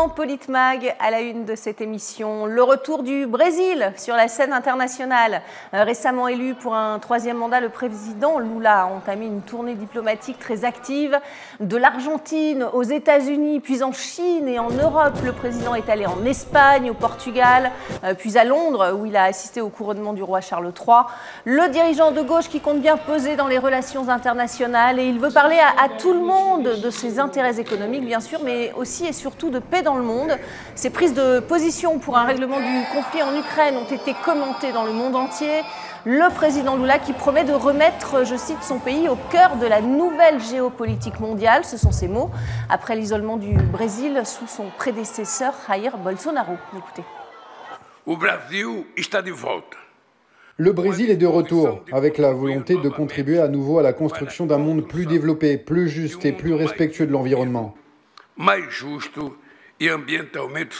Maintenant, Politmag à la une de cette émission. Le retour du Brésil sur la scène internationale. Euh, récemment élu pour un troisième mandat, le président Lula a entamé une tournée diplomatique très active. De l'Argentine aux États-Unis, puis en Chine et en Europe. Le président est allé en Espagne, au Portugal, euh, puis à Londres, où il a assisté au couronnement du roi Charles III. Le dirigeant de gauche qui compte bien peser dans les relations internationales et il veut parler à, à tout le monde de ses intérêts économiques, bien sûr, mais aussi et surtout de paix dans le monde. Ces prises de position pour un règlement du conflit en Ukraine ont été commentées dans le monde entier. Le président Lula qui promet de remettre, je cite, son pays au cœur de la nouvelle géopolitique mondiale, ce sont ses mots, après l'isolement du Brésil sous son prédécesseur Jair Bolsonaro. Écoutez. O Brasil está de volta. Le Brésil est de retour, avec la volonté de contribuer à nouveau à la construction d'un monde plus développé, plus juste et plus respectueux de l'environnement. E ambientalmente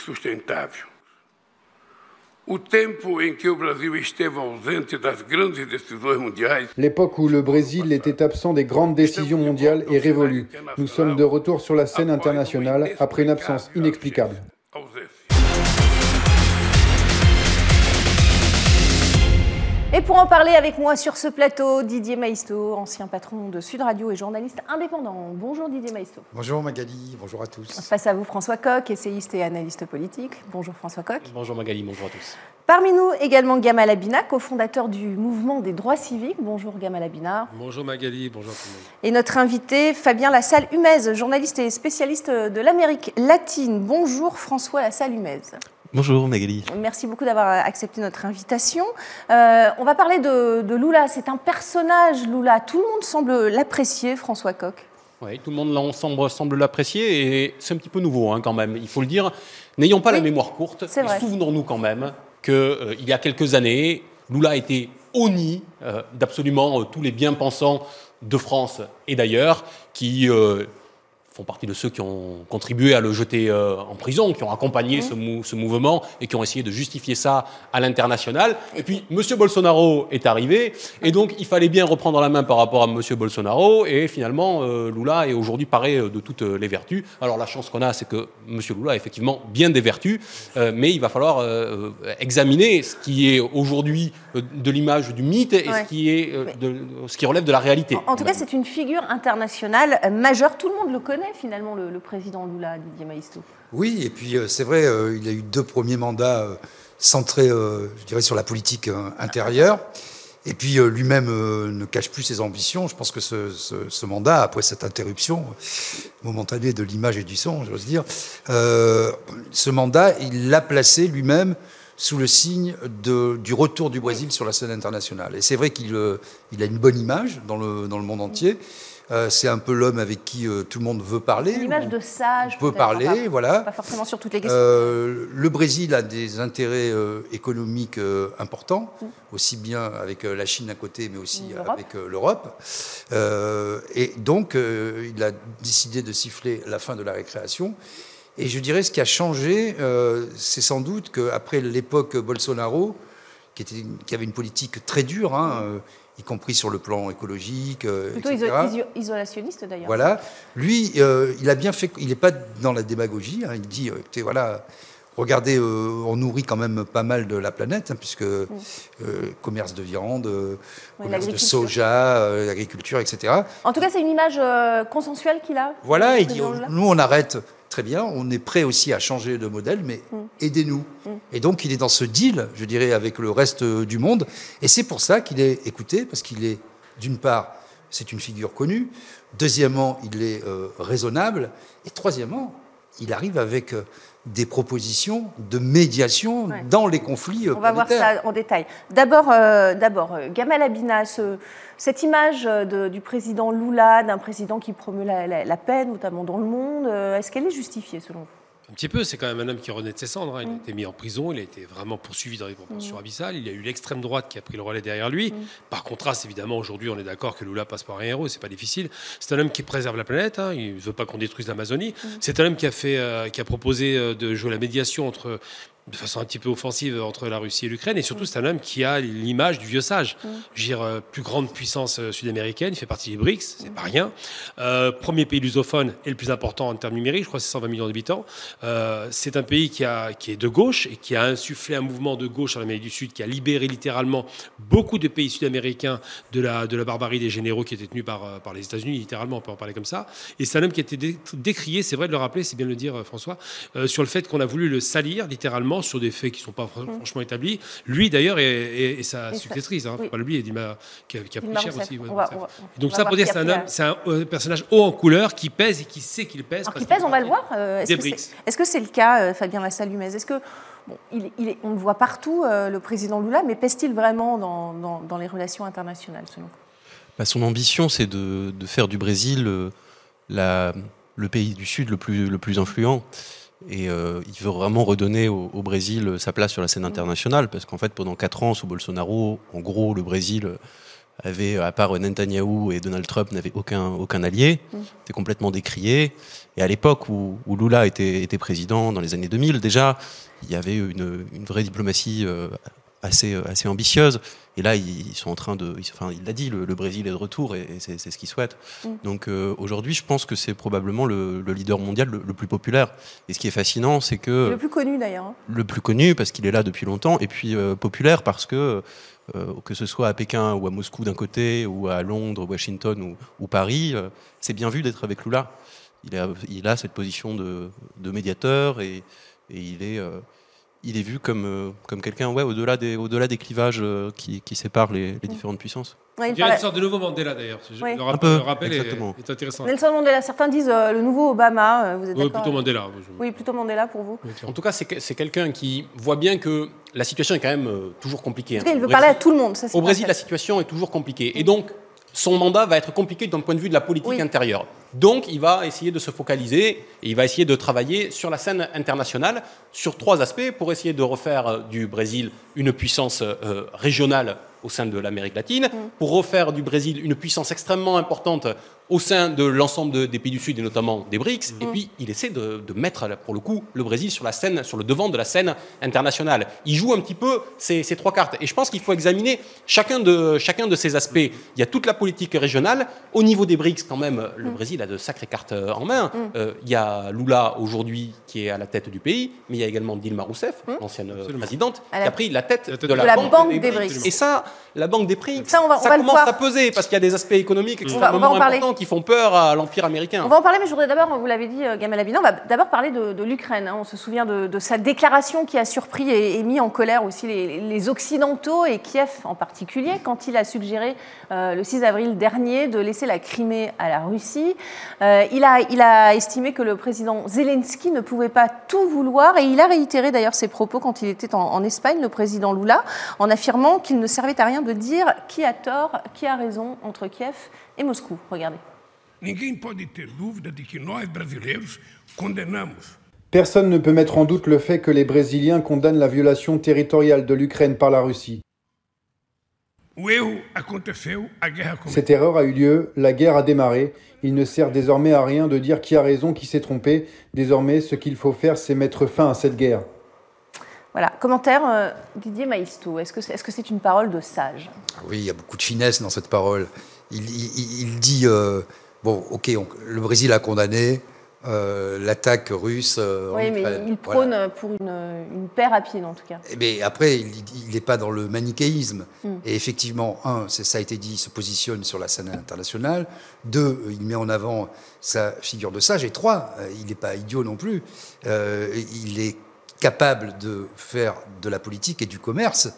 L'époque où le Brésil était absent des grandes décisions mondiales est révolue. Nous sommes de retour sur la scène internationale après une absence inexplicable. Et pour en parler avec moi sur ce plateau, Didier Maisto, ancien patron de Sud Radio et journaliste indépendant. Bonjour Didier Maisto. Bonjour Magali, bonjour à tous. Face à vous François Coq, essayiste et analyste politique. Bonjour François Coq. Bonjour Magali, bonjour à tous. Parmi nous également Gamal Abina, cofondateur du mouvement des droits civiques. Bonjour Gamal Abina. Bonjour Magali, bonjour tout le monde. Et notre invité Fabien Lassalle Humez, journaliste et spécialiste de l'Amérique latine. Bonjour François Lassalle Humez. Bonjour Magali. Merci beaucoup d'avoir accepté notre invitation. Euh, on va parler de, de Lula. C'est un personnage, Lula. Tout le monde semble l'apprécier, François Coq. Oui, tout le monde semble, semble l'apprécier et c'est un petit peu nouveau hein, quand même, il faut le dire. N'ayons pas la mémoire courte, souvenons-nous quand même qu'il y a quelques années, Lula a été honni euh, d'absolument euh, tous les bien-pensants de France et d'ailleurs, qui euh, font partie de ceux qui ont contribué à le jeter euh, en prison, qui ont accompagné Mmh. ce, mou- ce mouvement et qui ont essayé de justifier ça à l'international. Et puis, M. Bolsonaro est arrivé, et donc il fallait bien reprendre la main par rapport à M. Bolsonaro, et finalement, euh, Lula est aujourd'hui paré euh, de toutes les vertus. Alors la chance qu'on a, c'est que M. Lula a effectivement bien des vertus, euh, mais il va falloir examiner ce qui est aujourd'hui de l'image du mythe et Ouais. ce, qui est, de, ce qui relève de la réalité. En tout cas, c'est une figure internationale majeure. Tout le monde le connaît finalement, le, président Lula, Didier Maisto. Oui, et puis euh, c'est vrai, euh, il a eu deux premiers mandats euh, centrés, je dirais, sur la politique intérieure. Et puis lui-même ne cache plus ses ambitions. Je pense que ce, mandat, après cette interruption momentanée de l'image et du son, j'ose dire, ce mandat, il l'a placé lui-même sous le signe du retour du Brésil sur la scène internationale. Et c'est vrai qu'il il a une bonne image dans le monde entier. Euh, c'est un peu l'homme avec qui euh, tout le monde veut parler. Une image de sage. On peut parler, enfin, voilà. Pas forcément sur toutes les questions. Euh, le Brésil a des intérêts économiques importants, aussi bien avec la Chine à côté, mais aussi avec l'Europe. Et donc, il a décidé de siffler la fin de la récréation. Et je dirais, ce qui a changé, c'est sans doute qu'après l'époque Bolsonaro, qui, était, qui avait une politique très dure, hein, y compris sur le plan écologique, euh, Plutôt etc. iso- iso- isolationniste d'ailleurs. Voilà. Lui, euh, il a bien fait. Il n'est pas dans la démagogie. hein. Il dit, euh, écoutez, voilà, regardez, euh, on nourrit quand même pas mal de la planète, hein, puisque commerce de viande, commerce de soja, agriculture, etc. En tout cas, c'est une image consensuelle qu'il a. Voilà, il dit, nous, on arrête. Très bien, on est prêt aussi à changer de modèle, mais Mm. aidez-nous. Et donc, il est dans ce deal, je dirais, avec le reste euh, du monde. Et c'est pour ça qu'il est écouté, parce qu'il est, d'une part, c'est une figure connue. Deuxièmement, il est euh, raisonnable. Et troisièmement, il arrive avec euh, des propositions de médiation Ouais. dans les conflits euh, On va voir ça en détail. D'abord, euh, d'abord euh, Gamal Abina, ce- cette image de- du président Lula, d'un président qui promeut la, la- la paix, notamment dans le monde, est-ce qu'elle est justifiée selon vous? Un petit peu, c'est quand même un homme qui renaît de ses cendres. hein. Il a été mis en prison, il a été vraiment poursuivi dans les proportions abyssales. Il y a eu l'extrême droite qui a pris le relais derrière lui. Par contraste, évidemment, aujourd'hui, on est d'accord que Lula passe par un héros, c'est pas difficile. C'est un homme qui préserve la planète, hein. il ne veut pas qu'on détruise l'Amazonie. C'est un homme qui a, fait, euh, qui a proposé euh, de jouer la médiation entre de façon un petit peu offensive entre la Russie et l'Ukraine. Et surtout, c'est un homme qui a l'image du vieux sage. Je veux dire, euh, plus grande puissance euh, sud-américaine, il fait partie des BRICS, c'est pas rien. Euh, premier pays lusophone et le plus important en termes numériques, je crois que c'est 120 millions d'habitants. Euh, c'est un pays qui, a, qui est de gauche et qui a insufflé un mouvement de gauche en Amérique du Sud, qui a libéré littéralement beaucoup de pays sud-américains de la, de la barbarie des généraux qui étaient tenus par, par les États-Unis, littéralement, on peut en parler comme ça. Et c'est un homme qui a été dé- décrié, c'est vrai de le rappeler, c'est bien de le dire, François, euh, sur le fait qu'on a voulu le salir littéralement sur des faits qui ne sont pas fr- franchement établis. Lui, d'ailleurs, et, et- et sa Et ça- successrice, hein, oui. faut pas l'oublier, Dima, qui a, qui a pris cher aussi. ouais, va- va- donc on ça pour dire, c'est un homme, c'est un euh, personnage haut en couleur qui pèse et qui sait qu'il pèse. Alors parce pèse, on va le voir. euh, Est-ce que c'est que c'est le cas, euh, Fabien Vassal-Lumez Est-ce que bon, il, est- il est- on le voit partout, euh, le président Lula, mais pèse-t-il vraiment dans, dans- dans les relations internationales, selon vous? Bah, son ambition, c'est de, de faire du Brésil euh, la- le pays du Sud le plus, le plus influent. Et euh, il veut vraiment redonner au, au Brésil euh, sa place sur la scène internationale, parce qu'en fait, pendant quatre ans, sous Bolsonaro, en gros, le Brésil avait, à part Netanyahou et Donald Trump, n'avait aucun, aucun allié. C'était complètement décrié. Et à l'époque où, où Lula était, était président, dans les années 2000, déjà, il y avait une, une vraie diplomatie euh, assez, euh, assez ambitieuse. Et là, ils sont en train de. ils- Enfin, il l'a dit, le, le Brésil est de retour et, et c'est ce qu'il souhaite. Mm. Donc euh, aujourd'hui, je pense que c'est probablement le, le leader mondial le, le plus populaire. Et ce qui est fascinant, c'est que Le plus connu d'ailleurs. hein. le plus connu parce qu'il est là depuis longtemps, et puis euh, populaire parce que euh, que ce soit à Pékin ou à Moscou d'un côté, ou à Londres, Washington ou, ou Paris, c'est bien vu d'être avec Lula. Il a, il a cette position de, de médiateur et, et il est il est vu comme, euh, comme quelqu'un ouais, au-delà des, au-delà des clivages euh, qui, qui séparent les, les différentes puissances. Ouais, il Il y a une sorte de nouveau Mandela d'ailleurs. Je- Oui. Le, Un rappel, peu, le rappel est, exactement. est intéressant. Nelson Mandela, certains disent euh, le nouveau Obama. Vous êtes Ouais, d'accord plutôt Mandela. je- Oui, plutôt Mandela pour vous. Oui. En tout cas, c'est que- c'est quelqu'un qui voit bien que la situation est quand même euh, toujours compliquée. En tout cas, hein. il veut Au parler à Brésil- tout le monde. Ça, Au Brésil, la situation est toujours compliquée. Et donc, son mandat va être compliqué d'un point de vue de la politique Oui. intérieure. Donc, il va essayer de se focaliser et il va essayer de travailler sur la scène internationale sur trois aspects pour essayer de refaire euh, du Brésil une puissance euh, régionale au sein de l'Amérique latine, pour refaire du Brésil une puissance extrêmement importante au sein de l'ensemble de- des pays du Sud et notamment des BRICS. Et puis, il essaie de, de mettre, pour le coup, le Brésil sur la scène, sur le devant de la scène internationale. Il joue un petit peu ces, ces trois cartes. Et je pense qu'il faut examiner chacun de, chacun de ces aspects. Il y a toute la politique régionale. Au niveau des BRICS, quand même, le Brésil a de sacrées cartes euh, en main. Euh, il y a Lula, aujourd'hui, qui est à la tête du pays, mais il y a également Dilma Rousseff, l'ancienne euh, Absolument. présidente, qui a pris la tête La tête de la, de la Banque, Banque des, BRICS. Et ça, la Banque des BRICS, Ça, on va- on va le commence à peser, parce qu'il y a des aspects économiques on va extrêmement en parler. importants qui font peur à l'Empire américain. On va en parler, mais je voudrais d'abord, vous l'avez dit, euh, Gamal Abina, on va d'abord parler de, de l'Ukraine. hein. On se souvient de, de sa déclaration qui a surpris et, et mis en colère aussi les, les Occidentaux et Kiev en particulier, quand il a suggéré euh, le 6 avril dernier de laisser la Crimée à la Russie. Euh, il, a, il a estimé que le président Zelensky ne pouvait pas tout vouloir et il a réitéré d'ailleurs ses propos quand il était en, en Espagne, le président Lula, en affirmant qu'il ne servait à rien de dire qui a tort, qui a raison entre Kiev et Moscou. Regardez. Personne ne peut mettre en doute le fait que les Brésiliens condamnent la violation territoriale de l'Ukraine par la Russie. Cette erreur a eu lieu, la guerre a démarré. Il ne sert désormais à rien de dire qui a raison, qui s'est trompé. Désormais, ce qu'il faut faire, c'est mettre fin à cette guerre. Voilà, commentaire euh, Didier Maïsto. Est-ce que c'est est -ce c'est une parole de sage? Oui, il y a beaucoup de finesse dans cette parole. Il, il- il dit euh, bon, ok, on- le Brésil a condamné euh, l'attaque russe. euh, Oui, mais il prône euh, pour une, une paix rapide en tout cas. Eh bien, après, il n'est pas dans le manichéisme. Mm. Et effectivement, un, ça a été dit, il se positionne sur la scène internationale. Deux, il met en avant sa figure de sage. Et trois, il n'est pas idiot non plus. Euh, il est capable de faire de la politique et du commerce,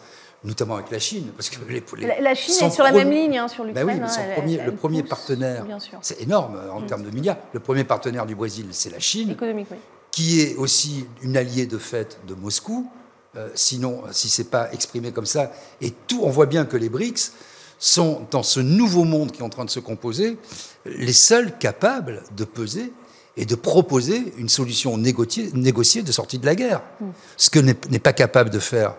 notamment avec la Chine. Parce que les, les- La, la Chine est sur la même ligne hein, sur Ben l'Ukraine. oui, mais hein, son elle- premier- elle- le elle premier pousse, partenaire, c'est énorme euh, en termes de milliards. Le premier partenaire du Brésil, c'est la Chine Économique, oui. qui est aussi une alliée de fait de Moscou. Euh, sinon, si c'est pas exprimé comme ça, et tout, on voit bien que les BRICS sont dans ce nouveau monde qui est en train de se composer, les seuls capables de peser et de proposer une solution négociée, négociée de sortie de la guerre. Ce que n'est pas capable de faire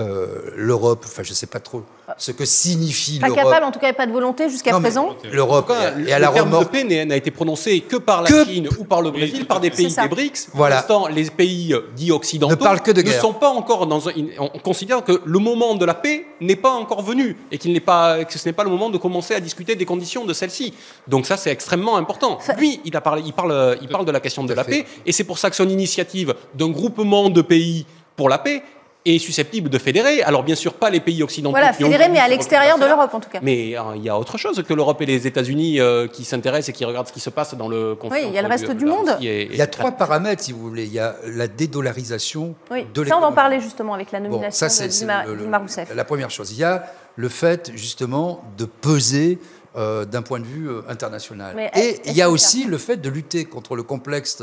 euh, l'Europe, enfin je sais pas trop. ce que signifie Pas l'Europe. capable, en tout cas, pas de volonté jusqu'à présent. L'Europe Le et à la terme de remorque. paix n'est- n'a été prononcé que par la Que- Chine ou par le Brésil, par des pays des BRICS. Voilà. Pour l'instant, les pays euh, dits occidentaux Ne parlent que de ne guerre. sont pas encore dans un, on considère que le moment de la paix n'est pas encore venu et qu'il n'est pas, que ce n'est pas le moment de commencer à discuter des conditions de celle-ci. Donc ça, c'est extrêmement important. Lui, il a parlé, il parle, il parle de la question de la fait. paix et c'est pour ça que son initiative d'un groupement de pays pour la paix est susceptible de fédérer. Alors bien sûr, pas les pays occidentaux. Voilà, voulu mais à l'extérieur de l'Europe, en tout cas. Mais euh, il y a autre chose que l'Europe et les États-Unis euh, qui s'intéressent et qui regardent ce qui se passe dans le conflit. Oui, il y a le reste du monde. et- et Il y a trois paramètres, si vous voulez. Il y a la dédollarisation Oui, de ça, on va en parler justement avec la Bon, nomination ça, c'est de Dilma, Rousseff. la première chose. Il y a le fait, justement, de peser euh, d'un point de vue international. Mais Et il y a aussi le fait de lutter contre le complexe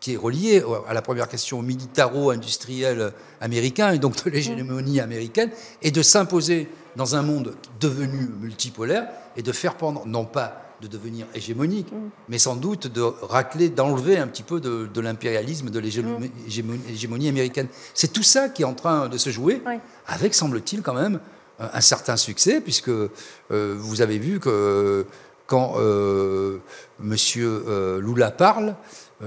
qui est relié à la première question militaro-industrielle américain et donc de l'hégémonie américaine, et de s'imposer dans un monde devenu multipolaire et de faire prendre, non pas de devenir hégémonique, mais sans doute de racler, d'enlever un petit peu de, l'impérialisme, de l'hégémonie hégémonie- hégémonie américaine. C'est tout ça qui est en train de se jouer, Oui. avec, semble-t-il, quand même, un certain succès, puisque euh, vous avez vu que quand euh, Monsieur euh, Lula parle,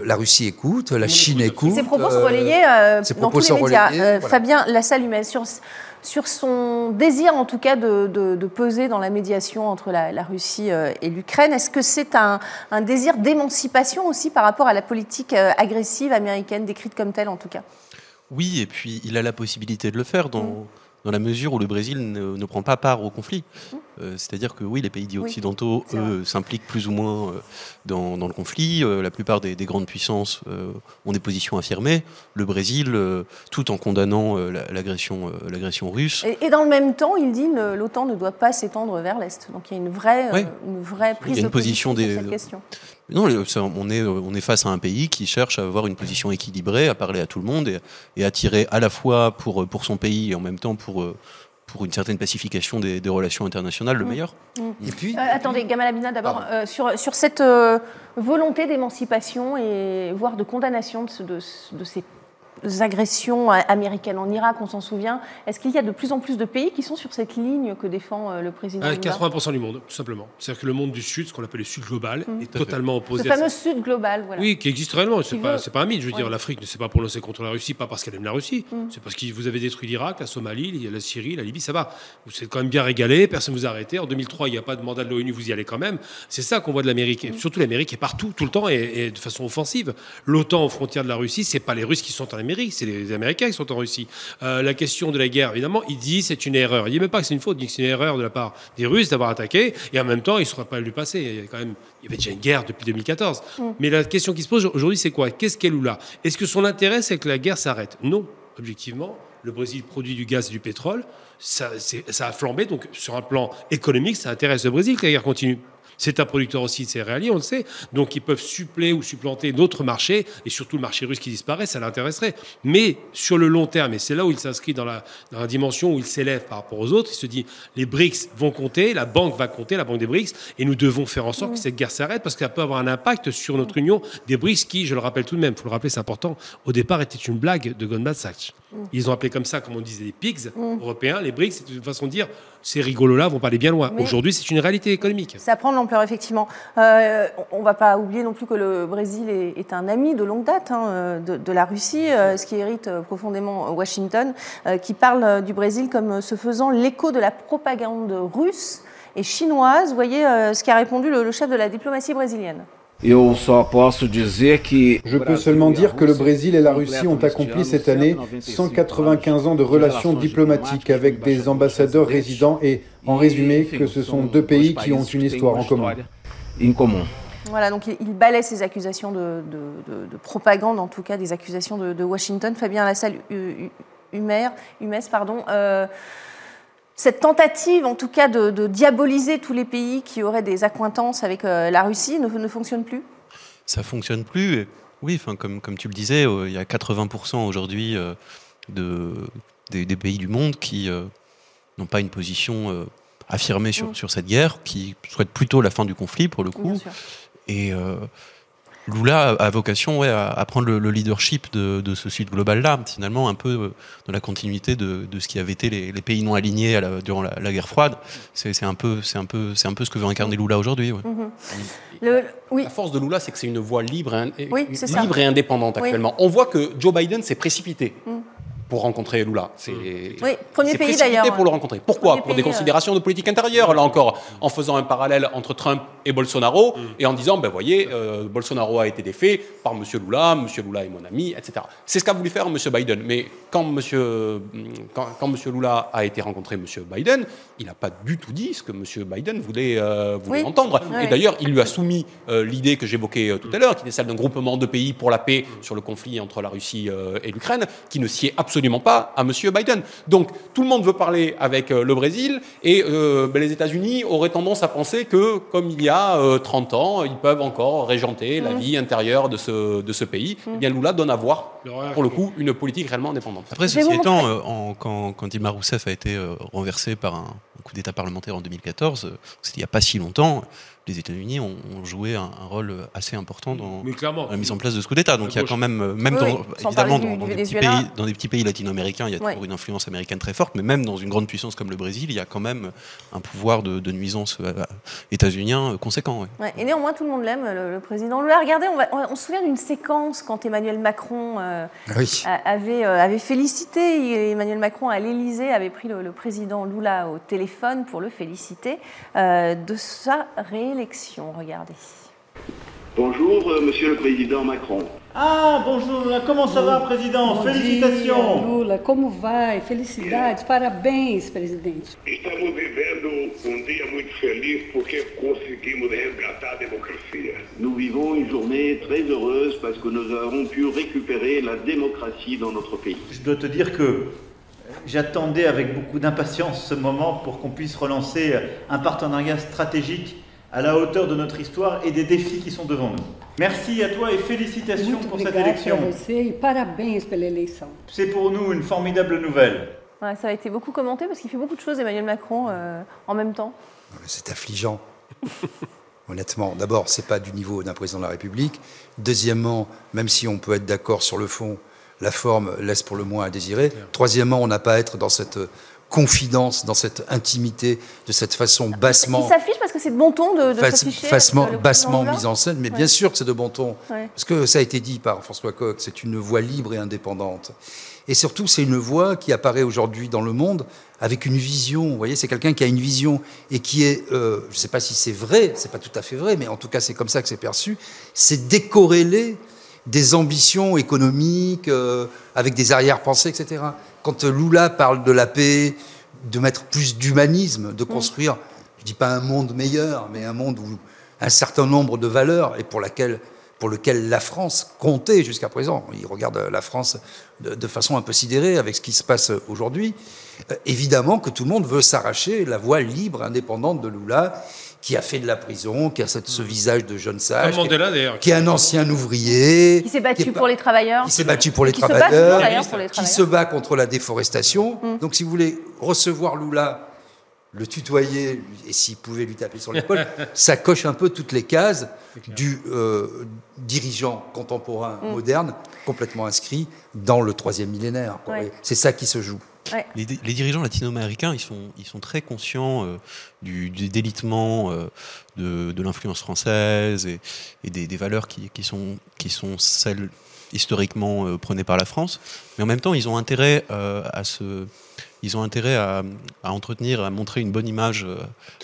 la Russie écoute, la Chine écoute. Ces propos sont euh, relayés euh, dans propos tous les médias. relayés, Euh, voilà. Fabien Lassalle sur, sur son désir, en tout cas, de, de- de peser dans la médiation entre la, la Russie euh, et l'Ukraine, est-ce que c'est un, un désir d'émancipation aussi par rapport à la politique euh, agressive américaine, décrite comme telle en tout cas? Oui, et puis il a la possibilité de le faire dans, dans la mesure où le Brésil ne, ne prend pas part au conflit. Euh, C'est-à-dire que oui, les pays dits Mm. Oui, occidentaux, eux, s'impliquent plus ou moins euh, dans, dans le conflit. Euh, la plupart des, des grandes puissances ont des positions affirmées. Le Brésil, tout en condamnant la- l'agression l'agression russe, et, et dans le même temps, il dit que l'OTAN ne doit pas s'étendre vers l'Est. Donc il y a une vraie, Oui. une vraie prise Il y a une de position, position sur des- cette question. Non, on, est, on est face à un pays qui cherche à avoir une position équilibrée, à parler à tout le monde et, et à tirer à la fois pour, pour son pays et en même temps pour, pour une certaine pacification des, des relations internationales le meilleur. Et puis, Euh, attendez, Gamal Abina, d'abord, euh, sur, sur cette euh, volonté d'émancipation et voire de condamnation de, ce- de ce- de ces agressions euh, américaines en Irak, on s'en souvient, est-ce qu'il y a de plus en plus de pays qui sont sur cette ligne que défend euh, le président À Lula 80% du monde, tout simplement. C'est-à-dire que le monde du Sud, ce qu'on appelle le Sud global, est totalement Ce opposé à fameux ça. Sud global, voilà. Oui, qui existe réellement. C'est pas, veut- c'est pas un mythe. Je veux dire, l'Afrique ne s'est pas prononcée contre la Russie, pas parce qu'elle aime la Russie. Mm. C'est parce que vous avez détruit l'Irak, la Somalie, il y a la Syrie, la Libye, ça va. Vous êtes quand même bien régalé, personne ne vous a arrêté. En 2003, il n'y a pas de mandat de l'ONU, vous y allez quand même. C'est ça qu'on voit de l'Amérique. Mm. Et surtout, l'Amérique est partout, tout le temps, et, et de façon offensive. L'OTAN aux frontières de la Russie, c'est pas les Russes qui sont en C'est les Américains qui sont en Russie. Euh, la question de la guerre, évidemment, il dit c'est une erreur. Il dit même pas que c'est une faute, il dit que c'est une erreur de la part des Russes d'avoir attaqué, et en même temps, il ne sera pas lui passer. Il y, a quand même, il y avait déjà une guerre depuis 2014. Mais la question qui se pose aujourd'hui, c'est quoi? Qu'est-ce qu'est Lula Est-ce que son intérêt, c'est que la guerre s'arrête? Non, objectivement. Le Brésil produit du gaz et du pétrole. Ça a flambé. Donc, sur un plan économique, ça intéresse le Brésil que la guerre continue. C'est un producteur aussi de céréaliers, on le sait. Donc, ils peuvent suppléer ou supplanter d'autres marchés, et surtout le marché russe qui disparaît, ça l'intéresserait. Mais sur le long terme, et c'est là où il s'inscrit dans la, dans la dimension où il s'élève par rapport aux autres, il se dit les BRICS vont compter, la banque va compter, la banque des BRICS, et nous devons faire en sorte que cette guerre s'arrête parce qu'elle peut avoir un impact sur notre union des BRICS qui, je le rappelle tout de même, il faut le rappeler, c'est important, au départ était une blague de Goldman Sachs. Ils ont appelé comme ça, comme on disait, les pigs européens, les BRICS, c'est une façon de dire ces rigolos-là vont pas aller bien loin. Aujourd'hui, c'est une réalité économique. Ça prend de l'ampleur, effectivement. Euh, on ne va pas oublier non plus que le Brésil est, est un ami de longue date hein, euh, de, de la Russie, euh, ce qui hérite profondément Washington, euh, qui parle du Brésil comme se faisant l'écho de la propagande russe et chinoise. Vous voyez ce qu'a répondu le, le chef de la diplomatie brésilienne. Je peux seulement dire que le Brésil et la Russie ont accompli cette année 195 ans de relations diplomatiques avec des ambassadeurs résidents et, en résumé, que ce sont deux pays qui ont une histoire en commun. Voilà, donc il, balaie ces accusations de, de- de- de propagande, en tout cas des accusations de, de Washington. Fabien Lassalle Hu- Hu- Humer, Humes, pardon. euh, cette tentative, en tout cas, de, de diaboliser tous les pays qui auraient des accointances avec euh, la Russie ne, ne fonctionne plus? ça fonctionne plus. Oui, enfin, comme, comme tu le disais, euh, il y a 80% aujourd'hui euh, de, des, des pays du monde qui n'ont pas une position affirmée sur, Mm. sur cette guerre, qui souhaitent plutôt la fin du conflit pour le coup. Bien sûr. Et, Lula a vocation ouais, à, prendre le, leadership de, de, ce Sud global-là, finalement un peu euh, dans la continuité de, de, ce qui avait été les, les pays non alignés à la, durant la, guerre froide. C'est un, peu, un, peu, un peu ce que veut incarner Lula aujourd'hui. Ouais. Mm-hmm. oui. La force de Lula, c'est que c'est une voix libre, et, libre et indépendante actuellement. On voit que Joe Biden s'est précipité. Mm pour rencontrer Lula. C'est oui, premier pays d'ailleurs. pour le rencontrer. Pourquoi Pour des euh. considérations de politique intérieure, là encore, en faisant un parallèle entre Trump et Bolsonaro, mm. et en disant, ben voyez, euh, Bolsonaro a été défait par M. Lula, M. Lula est mon ami, etc. C'est ce qu'a voulu faire M. Biden. Mais quand M. Quand, quand monsieur Lula a été rencontré M. Biden, il n'a pas du tout dit ce que M. Biden voulait, euh, voulait entendre. Et d'ailleurs, il lui a soumis l'idée que j'évoquais tout à l'heure, qui est celle d'un groupement de pays pour la paix sur le conflit entre la Russie et l'Ukraine, qui ne sied absolument pas à M. Biden. Donc tout le monde veut parler avec euh, le Brésil et euh, ben, les États-Unis auraient tendance à penser que, comme il y a 30 euh, ans, ils peuvent encore régenter la mmh. vie intérieure de ce, de ce pays. Mmh. Eh bien Lula donne à voir, pour le coup, une politique réellement indépendante. Après, ceci étant, quand, quand, Dilma Rousseff a été renversé par un coup d'État parlementaire en 2014, c'était il n'y a pas si longtemps, les États-Unis ont, joué un, rôle assez important dans, la mise en place de ce coup d'État. Donc il y a quand même, même évidemment, dans, des petits pays, dans, des petits pays, latino-américains, il y a toujours une influence américaine très forte, mais même dans une grande puissance comme le Brésil, il y a quand même un pouvoir de, nuisance euh, états-unien conséquent. et néanmoins, tout le monde l'aime, le, président Lula. Regardez, on, se souvient d'une séquence quand Emmanuel Macron euh, ah avait, euh, avait félicité, Emmanuel Macron à l'Élysée avait pris le, président Lula au téléphone pour le féliciter de sa réélection élection. Regardez. Bonjour, euh, Monsieur le Président Macron. Ah, bonjour, comment ça va, Président? Bom Felicitations. Dia, Lula, como vai? Felicidades, parabéns, presidente. Estamos vivendo um dia muito feliz porque conseguimos resgatar a démocratie. Nous vivons une journée très heureuse parce que nous avons pu récupérer la démocratie dans notre pays. Je dois te dire que j'attendais avec beaucoup d'impatience ce moment pour qu'on puisse relancer un partenariat stratégique à la hauteur de notre histoire et des défis qui sont devant nous. Merci à toi et félicitations pour cette élection. C'est pour nous une formidable nouvelle. ça a été beaucoup commenté parce qu'il fait beaucoup de choses, Emmanuel Macron, euh, en même temps. C'est affligeant. Honnêtement, d'abord, c'est pas du niveau d'un président de la République. Deuxièmement, même si on peut être d'accord sur le fond, la forme laisse pour le moins à désirer. Troisièmement, on n'a pas à être dans cette confidence, dans cette intimité, de cette façon bassement. Il s'affiche parce que c'est de bon ton de, de Bassement, bassement mise en scène, mais bien sûr que c'est de bon ton. Parce que ça a été dit par François Coq, c'est une voix libre et indépendante. Et surtout, c'est une voix qui apparaît aujourd'hui dans le monde avec une vision. Vous voyez, c'est quelqu'un qui a une vision et qui est, euh, je ne sais pas si c'est vrai, c'est pas tout à fait vrai, mais en tout cas, c'est comme ça que c'est perçu. C'est décorrélé des ambitions économiques, euh, avec des arrière-pensées, etc. Quand Lula parle de la paix, de mettre plus d'humanisme, de construire, je dis pas un monde meilleur, mais un monde où un certain nombre de valeurs et pour laquelle pour lequel la France comptait jusqu'à présent. Il regarde la France de, de, façon un peu sidérée avec ce qui se passe aujourd'hui. Euh, évidemment que tout le monde veut s'arracher la voie libre, indépendante de Lula qui a fait de la prison, qui a ce, hmm. visage de jeune sage, qui, est un ancien ouvrier, qui s'est battu pour les travailleurs, qui s'est battu pour les travailleurs, qui se bat contre la déforestation. Hmm. Donc, si vous voulez recevoir Lula, le tutoyer, et s'il pouvait lui taper sur l'épaule, ça coche un peu toutes les cases du euh, dirigeant contemporain hmm. moderne, complètement inscrit dans le troisième millénaire. C'est ça qui se joue. Les, dirigeants latino-américains, ils sont, très conscients euh, du, délitement euh, de, l'influence française et, des, valeurs qui, sont, qui sont celles historiquement euh, prônées par la France. Mais en même temps, ils ont intérêt à se ils ont intérêt à, entretenir, à montrer une bonne image euh,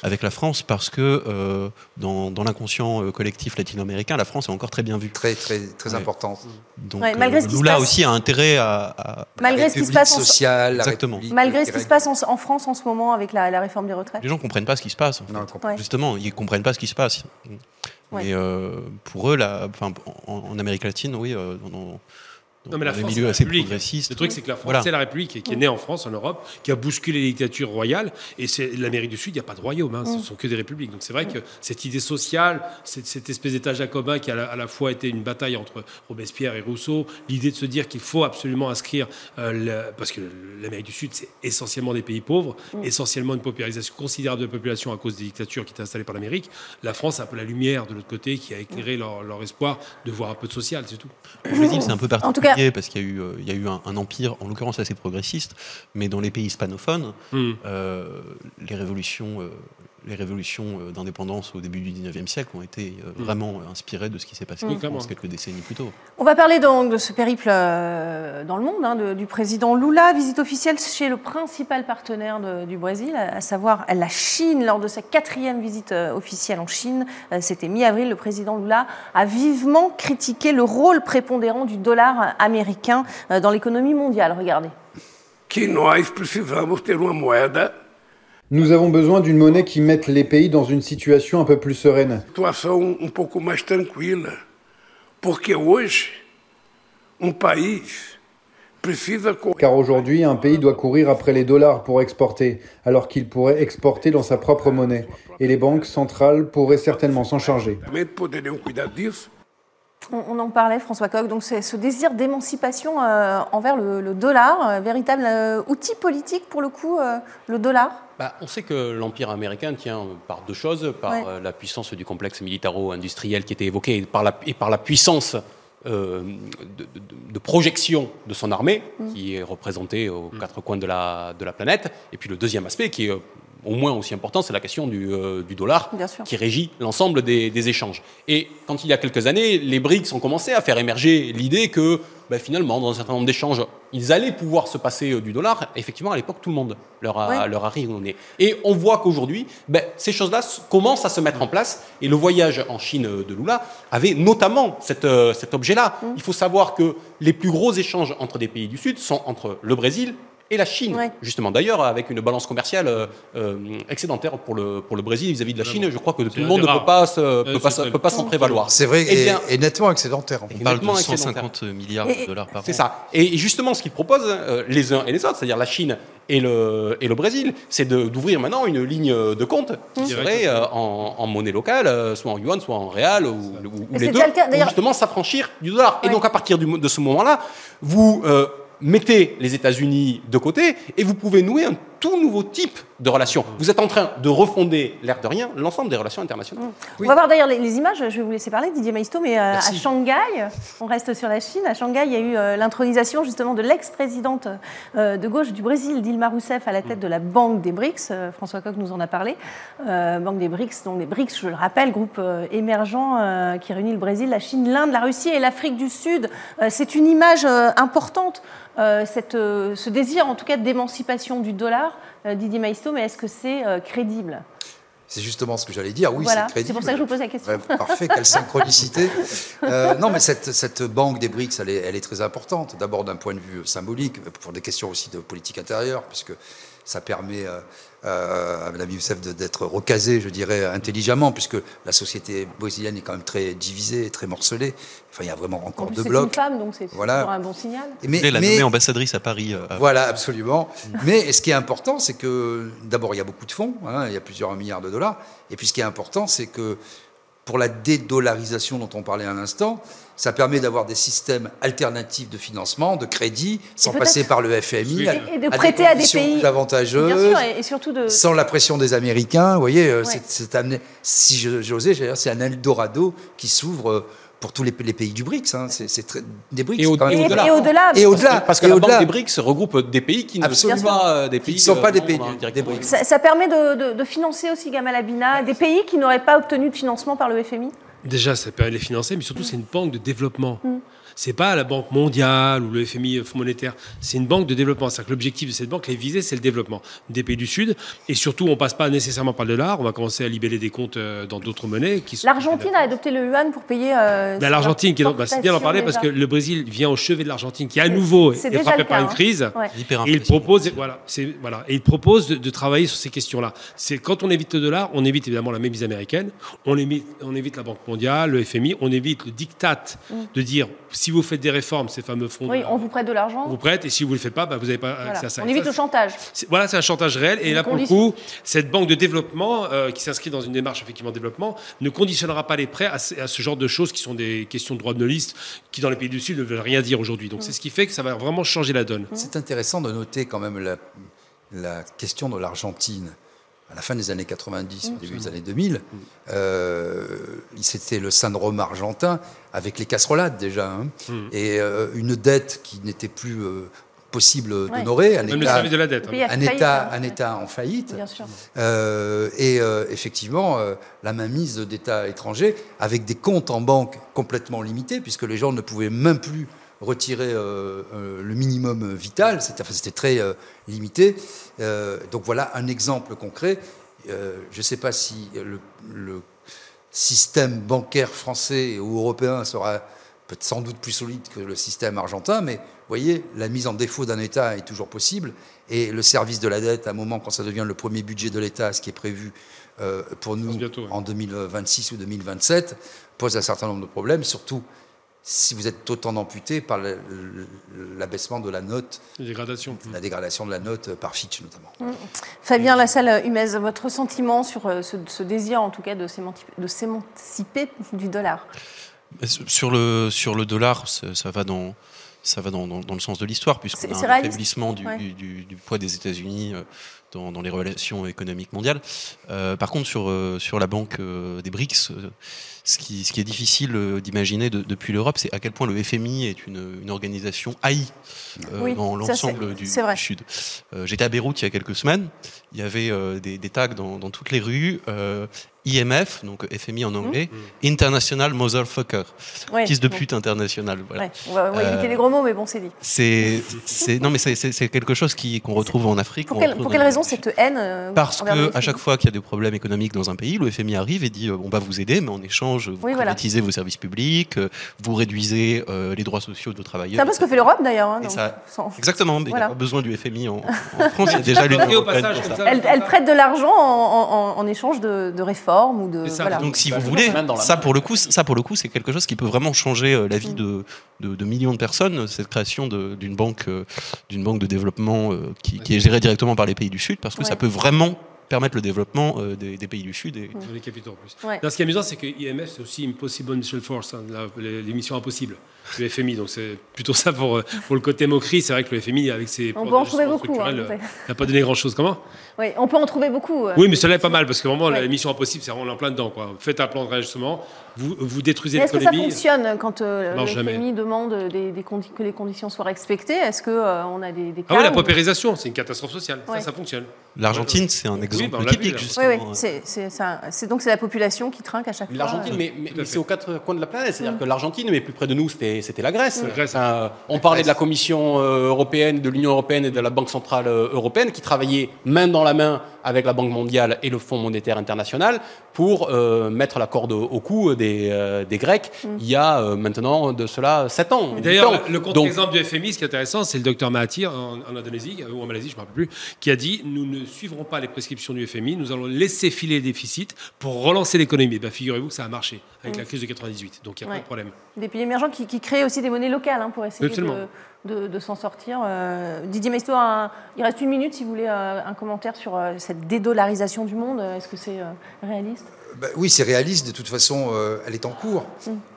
avec la France parce que euh, dans, l'inconscient euh, collectif latino-américain, la France est encore très bien vue. Très, très, très importante. Donc Lula aussi a intérêt à. malgré ce qui se passe en... social, Exactement. Malgré ce qui se passe en, France en ce moment avec la, réforme des retraites. Les gens ne comprennent pas ce qui se passe. Justement, ils ne comprennent pas ce qui se passe. Mais pour eux, en, Amérique latine, oui, non, mais la France, la assez. Le truc, c'est que la France, Voilà. c'est la République qui est née en France, en Europe, qui a bousculé les dictatures royales. Et c'est l'Amérique du Sud, il n'y a pas de royaume, hein, ce sont que des républiques. Donc c'est vrai que cette idée sociale, cette, cette espèce d'état jacobin qui a à la, fois été une bataille entre Robespierre et Rousseau, l'idée de se dire qu'il faut absolument inscrire, euh, le- parce que l'Amérique du Sud, c'est essentiellement des pays pauvres, essentiellement une paupérisation considérable de la population à cause des dictatures qui étaient installées par l'Amérique. La France, a un peu la lumière de l'autre côté qui a éclairé leur, leur espoir de voir un peu de social, c'est tout. Au Brésil, c'est un peu En tout particulier parce qu'il y a eu, euh, il y a eu un, un empire, en l'occurrence assez progressiste, mais dans les pays hispanophones, Hmm. euh, les révolutions, euh, les révolutions euh, d'indépendance au début du 19e siècle ont été euh, Hmm. vraiment inspirées de ce qui s'est passé clairement. France quelques décennies plus tôt. On va parler donc de ce périple euh, dans le monde hein, de- du président Lula. Visite officielle chez le principal partenaire de- du Brésil, à, à savoir la Chine. Lors de sa quatrième visite euh, officielle en Chine, euh, c'était mi-avril, le président Lula a vivement critiqué le rôle prépondérant du dollar américain euh, dans l'économie mondiale. Regardez. que nós precisamos ter uma moeda, Nous avons besoin d'une monnaie qui mette les pays dans une situation un peu plus sereine. situação pouco mais tranquila. Porque hoje, um país precisa correr Car aujourd'hui, un pays doit courir après les dollars pour exporter, alors qu'il pourrait exporter dans sa propre monnaie. Et les banques centrales pourraient certainement s'en charger. On, en parlait, François Coq. Donc, c'est ce désir d'émancipation euh, envers le, le dollar, euh, véritable euh, outil politique pour le coup, euh, le dollar? Bah, on sait que l'Empire américain tient par deux choses, par Ouais. la puissance du complexe militaro-industriel qui était évoqué et par la, et par la puissance euh, de, de- de projection de son armée, Mm. qui est représentée aux quatre coins de la, de la planète. Et puis le deuxième aspect, qui est euh, au moins aussi important, c'est la question du, euh, du dollar, qui régit l'ensemble des, des échanges. Et quand il y a quelques années, les BRICS ont commencé à faire émerger l'idée que ben, finalement, dans un certain nombre d'échanges, ils allaient pouvoir se passer euh, du dollar. Effectivement, à l'époque, tout le monde leur a, Ouais. leur a ri au nez. Et on voit qu'aujourd'hui, ben, ces choses-là commencent à se mettre en place. Et le voyage en Chine euh, de Lula avait notamment cet, euh, cet objet-là. Mm. Il faut savoir que les plus gros échanges entre des pays du Sud sont entre le Brésil et la Chine, Ouais. justement. D'ailleurs, avec une balance commerciale euh, euh, excédentaire pour le, pour le Brésil vis-à-vis de la Chine, je crois que tout le monde ne peut pas, se- Euh, peut pas, peut s'en prévaloir. C'est vrai, Eh et, bien, et nettement excédentaire. en fait. On parle de Nettement excédentaire. 150 milliards Et- de dollars par an. C'est ça. Et justement, ce qu'ils proposent, euh, les uns et les autres, c'est-à-dire la Chine et le, et le Brésil, c'est d'ouvrir maintenant une ligne de compte qui serait euh, en, en monnaie locale, euh, soit en yuan, soit en réal, ou, ou- ou Mais les deux, déjà le cas, pour justement s'affranchir du dollar. Et donc, à partir du de ce moment-là, vous euh, mettez les États-Unis de côté et vous pouvez nouer un tout nouveau type de relation. Vous êtes en train de refonder, l'air de rien, l'ensemble des relations internationales. On va voir d'ailleurs les, les images, je vais vous laisser parler, Didier Maisto, mais euh, à. Shanghai, on reste sur la Chine, à Shanghai, il y a eu euh, l'intronisation justement de l'ex-présidente euh, de gauche du Brésil, Dilma Rousseff, à la tête de la Banque des BRICS. Euh, François Coq nous en a parlé. Euh, Banque des BRICS, donc les BRICS, je le rappelle, groupe euh, émergent euh, qui réunit le Brésil, la Chine, l'Inde, la Russie et l'Afrique du Sud. Euh, C'est une image euh, importante, cette, euh, ce désir en tout cas d'émancipation du dollar. Euh, Didier Maisto, mais est-ce que c'est euh, crédible? C'est justement ce que j'allais dire. Oui, Voilà, c'est crédible. c'est pour ça que je vous pose la question. Ouais, parfait, quelle synchronicité. Euh, non, mais cette, cette banque des BRICS, elle est, elle est très importante. D'abord d'un point de vue symbolique, pour des questions aussi de politique intérieure, puisque ça permet euh, euh, à Mme Youssef de- d'être recasée, je dirais, intelligemment, puisque la société brésilienne est quand même très divisée, très morcelée. Enfin, il y a vraiment En encore plus, deux c'est une blocs. femme, donc c'est Voilà. toujours un bon signal. Mais, Elle a mais- nommée ambassadrice à Paris. euh, voilà, absolument. Mais ce qui est important, c'est que d'abord, il y a beaucoup de fonds, hein, il y a plusieurs milliards de dollars. Et puis ce qui est important, c'est que pour la dédollarisation dont on parlait à l'instant, ça permet d'avoir des systèmes alternatifs de financement, de crédit, sans passer par le FMI, Et- de à prêter à des pays- et, surtout de. sans la pression des Américains. Vous voyez, euh, Ouais. c'est- amené. Si je- j'osais, j'allais dire, c'est un Eldorado qui s'ouvre euh, pour tous les, les pays du BRICS. hein. C'est des BRICS. Et au-delà. et au-delà. Parce que et la Banque des BRICS regroupe des pays qui ne sont pas euh, des pays ne sont pas des membres, pays hein, du- directement. des BRICS. ça, ça permet de, de- de financer aussi Gamal Abina, des pays qui n'auraient pas obtenu de financement par le FMI. Déjà, ça permet de les financer, mais surtout, c'est une banque de développement. C'est pas la Banque mondiale ou le FMI, Fonds monétaire. C'est une banque de développement. C'est-à-dire que l'objectif de cette banque, les visées, c'est le développement des pays du Sud. Et surtout, on passe pas nécessairement par le dollar. On va commencer à libeller des comptes euh, dans d'autres monnaies. qui sont- L'Argentine a adopté le yuan pour payer. euh, Ben, L'Argentine, qui est bah, c'est bien d'en parler parce que le Brésil vient au chevet de l'Argentine, qui à nouveau C'est est déjà frappé par une hein. crise. Ouais. Et il propose, voilà, c'est voilà, et il propose de, de travailler sur ces questions-là. C'est quand on évite le dollar, on évite évidemment la mémise américaine, on évite, on évite la Banque mondiale, le FMI, on évite le diktat Mm. de dire si si vous faites des réformes, ces fameux fonds, oui, on vous prête de l'argent. On vous prête, et si vous ne le faites pas, bah, vous n'avez pas Voilà. accès à ça. On évite ça, le chantage. Voilà, c'est un chantage réel. Et là, pour le coup, cette banque de développement euh, qui s'inscrit dans une démarche effectivement de développement ne conditionnera pas les prêts à, ce- à ce genre de choses qui sont des questions de droit de liste qui, dans les pays du Sud, ne veulent rien dire aujourd'hui. Donc, c'est ce qui fait que ça va vraiment changer la donne. C'est intéressant de noter quand même la, la question de l'Argentine. À la fin des années 90, au début des années 2000, euh, c'était le syndrome argentin avec les casserolades déjà. hein. Et euh, une dette qui n'était plus euh, possible d'honorer. Un, Même le État- service de la dette. Le pays a un fait faillite, État, hein. un État en faillite. Euh, et euh, effectivement, la mainmise d'États étrangers avec des comptes en banque complètement limités, puisque les gens ne pouvaient même plus retirer euh, euh, le minimum vital, c'était enfin, très euh, limité. Donc voilà un exemple concret. Je ne sais pas si le, le système bancaire français ou européen sera sans doute plus solide que le système argentin, mais vous voyez, la mise en défaut d'un État est toujours possible, et le service de la dette, à un moment, quand ça devient le premier budget de l'État, ce qui est prévu pour nous bientôt, en 2026 ou 2027, pose un certain nombre de problèmes, surtout si vous êtes autant amputé par l'abaissement de la note, La dégradation. la dégradation de la note par Fitch notamment. Fabien Lassalle Humez, votre sentiment sur euh, ce, ce désir, en tout cas, de s'émanciper du dollar? Sur le, sur le dollar, ça, ça va dans, ça va dans, dans- dans le sens de l'histoire, puisqu'on C'est- a un réaliste affaiblissement du, Ouais. du- du- du poids des États-Unis euh, dans, dans les relations économiques mondiales. Euh, par contre, sur, euh, sur la banque euh, des BRICS, ce qui, ce qui est difficile d'imaginer de- depuis l'Europe, c'est à quel point le FMI est une, une organisation haïe Oui, dans l'ensemble du, Sud. J'étais à Beyrouth il y a quelques semaines. Il y avait des, des tags dans, dans toutes les rues. IMF, donc FMI en anglais, International Motherfucker. Ouais, fils de bon. pute international. Voilà. Ouais, On va, on va Euh, éviter les gros mots, mais bon, c'est dit. C'est, c'est, non, mais c'est, c'est- c'est quelque chose qui, qu'on retrouve en Afrique. Pour quelle, pour raison cette haine euh, Parce que à chaque fois qu'il y a des problèmes économiques dans un pays, le FMI arrive et dit euh, on va vous aider, mais en échange, vous Oui, voilà. privatisez vos services publics, euh, vous réduisez euh, les droits sociaux de vos travailleurs. C'est un peu ce que fait l'Europe, d'ailleurs. hein, Et donc, ça- sans- Exactement, mais il n'y Voilà. a pas besoin du FMI en, en France, il y a déjà l'Union Elle, elle prête de l'argent en, en- en échange de, de réformes ou de. C'est ça. voilà. Donc, si Bah, vous je voulez, ça pour le coup, ça pour le coup, c'est quelque chose qui peut vraiment changer euh, la Mm. vie de, de, de millions de personnes. Cette création d'une banque, euh, d'une banque de développement euh, qui, qui est gérée directement par les pays du Sud, parce que Ouais. ça peut vraiment permettre le développement euh, des, des pays du Sud. Et, les capitaux en plus. Ouais. Ce qui est amusant, c'est que IMF, c'est aussi Impossible Mission Force, hein, missions impossibles, le FMI. Donc c'est plutôt ça pour, euh, pour le côté moquerie. C'est vrai que le FMI, avec ses On peut en trouver beaucoup, hein, euh, n'a pas donné grand-chose. Comment? Oui, on peut en trouver beaucoup. euh. Oui, mais cela est pas mal, parce que vraiment, Ouais. la mission impossible, c'est vraiment en plein dedans. Quoi. Faites un plan de réajustement, vous, vous détruisez Mais Est-ce que ça l'économie. fonctionne quand euh, le jamais. FMI demande des, des condi- que les conditions soient respectées? Est-ce qu'on on a des, des Ah oui, la paupérisation, c'est une catastrophe sociale. Ouais. Ça, ça fonctionne. L'Argentine, c'est un Oui, exemple bah, vu, typique, là. Oui, justement. oui, c'est, donc c'est la population qui trinque à chaque fois. L'Argentine, mais, c'est aux quatre coins de la planète. C'est-à-dire que l'Argentine, mais plus près de nous, c'était c'était la Grèce. La Grèce. Enfin, on parlait de la Commission euh, européenne, de l'Union européenne et de la Banque centrale euh, européenne qui travaillaient main dans la main avec la Banque mondiale et le Fonds monétaire international pour euh, mettre la corde au, cou des, euh, des Grecs il y a euh, maintenant de cela 7 ans. D'ailleurs, le- contre-exemple du FMI, ce qui est intéressant, c'est le docteur Mahathir en, en Indonésie ou en Malaisie, je ne me rappelle plus, qui a dit nous ne suivrons pas les prescriptions du FMI, nous allons laisser filer les déficits pour relancer l'économie. Ben, Figurez-vous que ça a marché avec la crise de 98, donc il n'y a Ouais. pas de problème. Des pays émergents qui, qui créent aussi des monnaies locales hein, pour essayer Absolument. de, de- de s'en sortir. Euh, Didier Mesto, un- il reste une minute si vous voulez euh, un commentaire sur euh, cette dédollarisation du monde. Est-ce que c'est euh, réaliste? Bah oui, c'est réaliste. De toute façon, euh, elle est en cours.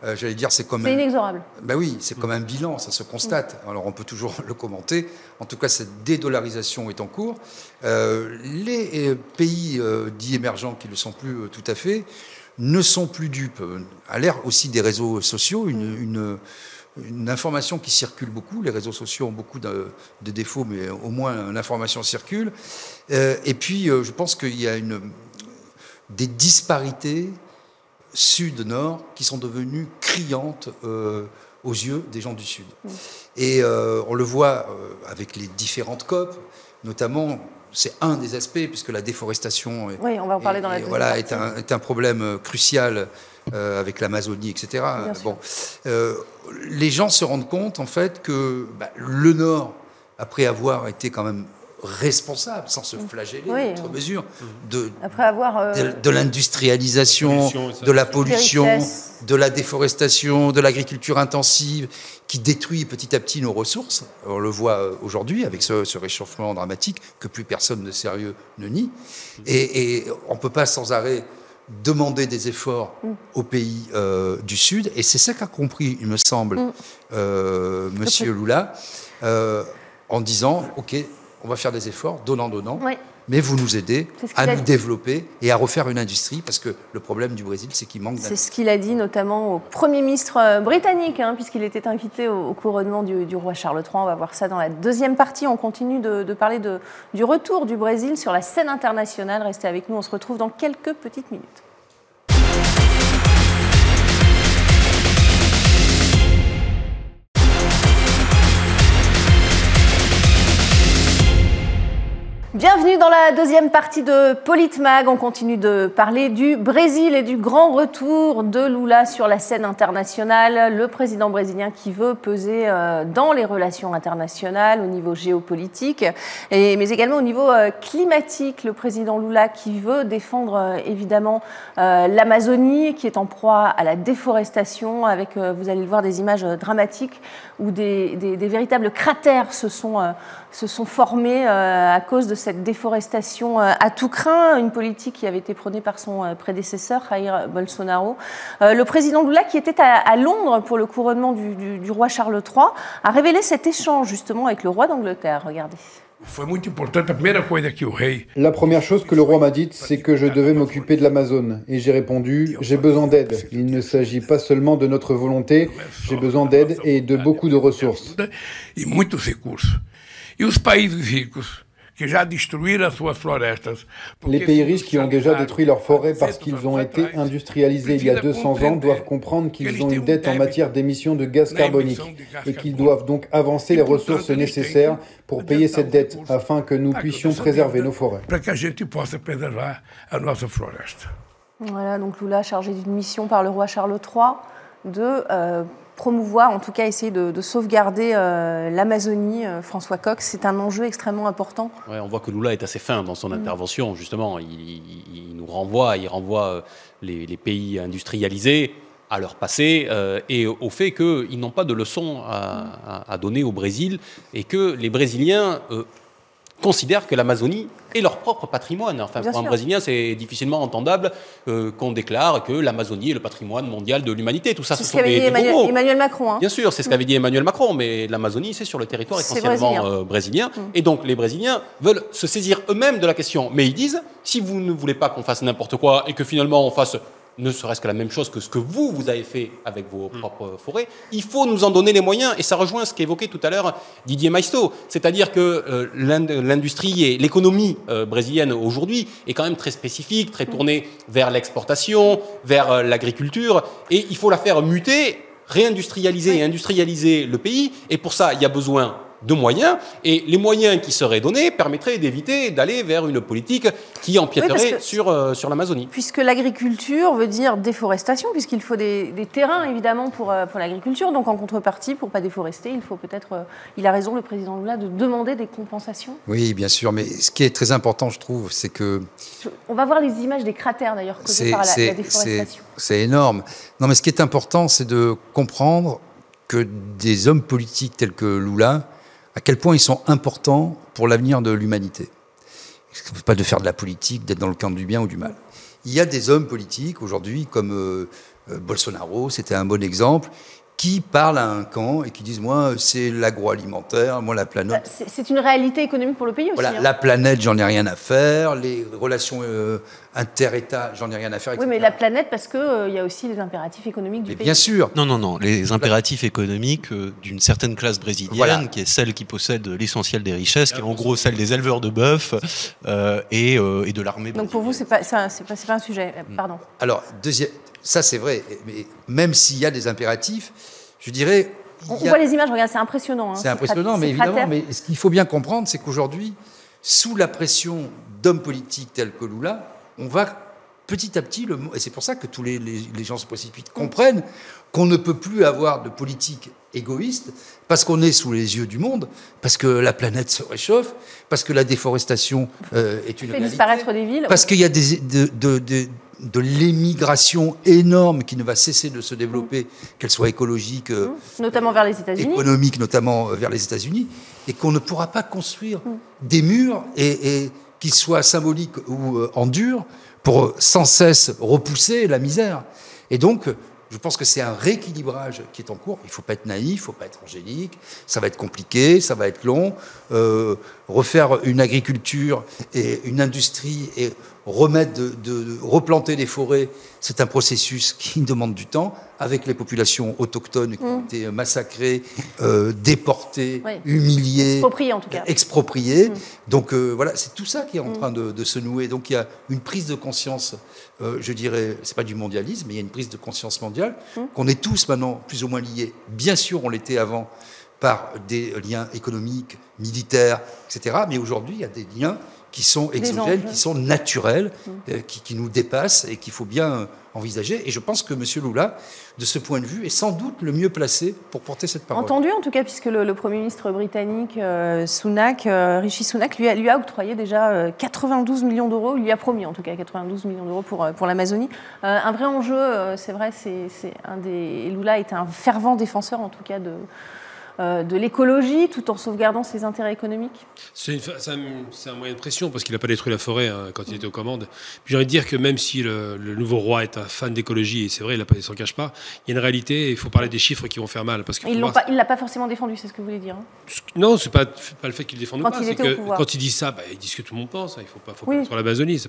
Euh, J'allais dire, c'est comme C'est inexorable. Ben oui, c'est comme un bilan, ça se constate. Alors on peut toujours le commenter. En tout cas, cette dédollarisation est en cours. Euh, les pays euh, dits émergents qui ne le sont plus euh, tout à fait ne sont plus dupes. À l'ère aussi des réseaux sociaux, une, une- une information qui circule beaucoup. Les réseaux sociaux ont beaucoup de, de défauts, mais au moins l'information circule. Euh, et puis, euh, je pense qu'il y a une, des disparités sud-nord qui sont devenues criantes euh, aux yeux des gens du sud. Et on le voit avec les différentes COP, notamment, c'est un des aspects, puisque la déforestation est, Oui, on va en parler dans la et- et deuxième voilà, est, partie. un, est un problème euh, crucial euh, avec l'Amazonie, etc. Bien sûr. Bon, euh, les gens se rendent compte, en fait, que bah, le Nord, après avoir été quand même responsable, sans se flageller, oui. outre mesure, de, Après avoir, euh, de, de l'industrialisation, de la pollution, de la déforestation, de l'agriculture intensive, qui détruit petit à petit nos ressources. On le voit euh, aujourd'hui avec ce, ce, réchauffement dramatique que plus personne de sérieux ne nie. Et, et on ne peut pas sans arrêt demander des efforts mm. aux pays euh, du Sud. Et c'est ça qu'a compris, il me semble, mm. euh, Monsieur Lula, euh, en disant, OK, on va faire des efforts, donnant, donnant. Mais vous nous aidez à nous développer et à refaire une industrie, parce que le problème du Brésil, c'est qu'il manque C'est ce qu'il a dit notamment au Premier ministre euh, britannique, hein, puisqu'il était invité au, couronnement du, roi Charles III. On va voir ça dans la deuxième partie. On continue de, de parler de, du retour du Brésil sur la scène internationale. Restez avec nous, on se retrouve dans quelques petites minutes. Bienvenue dans la deuxième partie de Politmag. On continue de parler du Brésil et du grand retour de Lula sur la scène internationale. Le président brésilien qui veut peser euh, dans les relations internationales au niveau géopolitique, mais également au niveau euh, climatique. Le président Lula qui veut défendre euh, évidemment l'Amazonie, qui est en proie à la déforestation, avec, vous allez le voir, des images dramatiques où des véritables cratères se sont se sont formés euh, à cause de cette déforestation euh, à tout craint, une politique qui avait été prônée par son euh, prédécesseur, Jair Bolsonaro. Le président Lula, qui était à Londres pour le couronnement du, du roi Charles III, a révélé cet échange justement avec le roi d'Angleterre. Regardez. La première chose que le roi m'a dite, c'est que je devais m'occuper de l'Amazone. Et j'ai répondu, j'ai besoin d'aide. Il ne s'agit pas seulement de notre volonté, j'ai besoin d'aide et de beaucoup de ressources. E os países ricos que já destruíram as suas florestas. Les pays riches qui ont déjà détruit leurs forêts parce qu'ils ont été industrialisés il y a 200 ans doivent comprendre qu'ils ont une dette en matière d'émissions de gaz carbonique et qu'ils doivent donc avancer les ressources nécessaires pour payer cette dette afin que nous puissions préserver nos forêts. Para que a gente possa preservar a nossa floresta. Voilà, donc Lula chargé d'une mission par le roi Charles III de euh, promouvoir, en tout cas essayer de, sauvegarder euh, l'Amazonie, euh, François Coq, c'est un enjeu extrêmement important. Ouais, on voit que Lula est assez fin dans son mm. intervention, justement. Il, nous renvoie, il renvoie euh, les, pays industrialisés à leur passé et au fait qu'ils n'ont pas de leçons à, à, donner au Brésil et que les Brésiliens considèrent que l'Amazonie est leur propre patrimoine. Enfin, pour un Brésilien, c'est difficilement entendable euh, qu'on déclare que l'Amazonie est le patrimoine mondial de l'humanité. Tout ça, c'est ce qu'avait dit Emmanuel, Emmanuel, Macron. Hein. Bien sûr, c'est ce qu'avait dit Emmanuel Macron, mais l'Amazonie, c'est sur le territoire essentiellement brésilien. Euh, mm. Et donc, les Brésiliens veulent se saisir eux-mêmes de la question. Mais ils disent, si vous ne voulez pas qu'on fasse n'importe quoi et que finalement on fasse ne serait-ce que la même chose que ce que vous, vous avez fait avec vos mm. propres forêts, il faut nous en donner les moyens. Et ça rejoint ce qu'évoquait tout à l'heure Didier Maisto. C'est-à-dire que euh, l'industrie et l'économie euh, brésilienne aujourd'hui est quand même très spécifique, très tournée vers l'exportation, vers euh, l'agriculture. Et il faut la faire muter, réindustrialiser et industrialiser le pays. Et pour ça, il y a besoin de moyens, et les moyens qui seraient donnés permettraient d'éviter d'aller vers une politique qui empiéterait sur, euh, sur l'Amazonie. Puisque l'agriculture veut dire déforestation, puisqu'il faut des, terrains évidemment pour, euh, pour l'agriculture, donc en contrepartie, pour ne pas déforester, il faut peut-être, euh, il a raison le président Lula, de demander des compensations. Oui, bien sûr, mais ce qui est très important, je trouve, c'est que... On va voir les images des cratères d'ailleurs causés par la, la déforestation. C'est énorme. Non, mais ce qui est important, c'est de comprendre que des hommes politiques tels que Lula, à quel point ils sont importants pour l'avenir de l'humanité. Pas de faire de la politique, d'être dans le camp du bien ou du mal? Il y a des hommes politiques aujourd'hui, comme euh, euh, Bolsonaro, c'était un bon exemple, qui parlent à un camp et qui disent moi c'est l'agroalimentaire, moi la planète. Bah, c'est une réalité économique pour le pays aussi. Voilà, hein. la planète, j'en ai rien à faire. Les relations euh, inter-États, j'en ai rien à faire. Oui, mais la planète parce que euh, il y a aussi les impératifs économiques du pays. Bien sûr. Non, non, non. Les impératifs économiques euh, d'une certaine classe brésilienne, qui est celle qui possède l'essentiel des richesses, qui est en gros celle des éleveurs de bœufs et, et, de l'armée. Donc pour vous, c'est pas, pas, pas un sujet. Pardon. Alors deuxième ça, c'est vrai. Mais même s'il y a des impératifs, je dirais. On, voit les images, regarde, c'est impressionnant. Hein, c'est impressionnant, mais évidemment, mais ce qu'il faut bien comprendre, c'est qu'aujourd'hui, sous la pression d'hommes politiques tels que Lula, on va petit à petit, le, et c'est pour ça que tous les, les, gens se précipitent, comprennent qu'on ne peut plus avoir de politique égoïste parce qu'on est sous les yeux du monde, parce que la planète se réchauffe, parce que la déforestation euh, est une fait disparaître des villes. Parce qu'il y a des, de, de, de, de l'émigration énorme qui ne va cesser de se développer, qu'elle soit écologique, euh, mmh. notamment vers les États-Unis, économique, notamment euh, vers les États-Unis, et qu'on ne pourra pas construire des murs et, et qu'ils soient symboliques ou en dur pour sans cesse repousser la misère. Et donc, je pense que c'est un rééquilibrage qui est en cours. Il ne faut pas être naïf, il ne faut pas être angélique. Ça va être compliqué, ça va être long. Euh, refaire une agriculture et une industrie et remettre de, de, replanter des forêts, c'est un processus qui demande du temps, avec les populations autochtones qui ont mmh. été massacrées, euh, déportées, oui. humiliées, expropriées en tout cas. Expropriées. Mmh. Donc euh, voilà, c'est tout ça qui est en mmh. train de, de, se nouer. Donc il y a une prise de conscience, euh, je dirais, c'est pas du mondialisme, mais il y a une prise de conscience mondiale qu'on est tous maintenant plus ou moins liés. Bien sûr, on l'était avant par des liens économiques, militaires, etc. Mais aujourd'hui, il y a des liens qui sont exogènes, qui sont naturels, mmh. euh, qui, qui, nous dépassent et qu'il faut bien envisager. Et je pense que M. Lula, de ce point de vue, est sans doute le mieux placé pour porter cette parole. Entendu, en tout cas, puisque le, le Premier ministre britannique euh, Sunak, euh, Rishi Sunak, lui a, lui a octroyé déjà euh, 92 millions d'euros. Il lui a promis, en tout cas, 92 millions d'euros pour, pour l'Amazonie. Euh, un vrai enjeu, euh, c'est vrai, c'est un des. Lula est un fervent défenseur, en tout cas, de euh, de l'écologie tout en sauvegardant ses intérêts économiques C'est un, moyen de pression parce qu'il n'a pas détruit la forêt hein, quand il était aux commandes. Puis j'ai envie de dire que même si le, le nouveau roi est un fan d'écologie, et c'est vrai, il ne s'en cache pas, il y a une réalité, il faut parler des chiffres qui vont faire mal. Parce il ne l'a pas forcément défendu, c'est ce que vous voulez dire hein Non, ce n'est pas, pas, le fait qu'il le défende quand pas, c'est que quand il dit ça, bah, il dit ce que tout le monde pense. Hein, il ne faut pas, faut oui. pas sur l'Amazonie.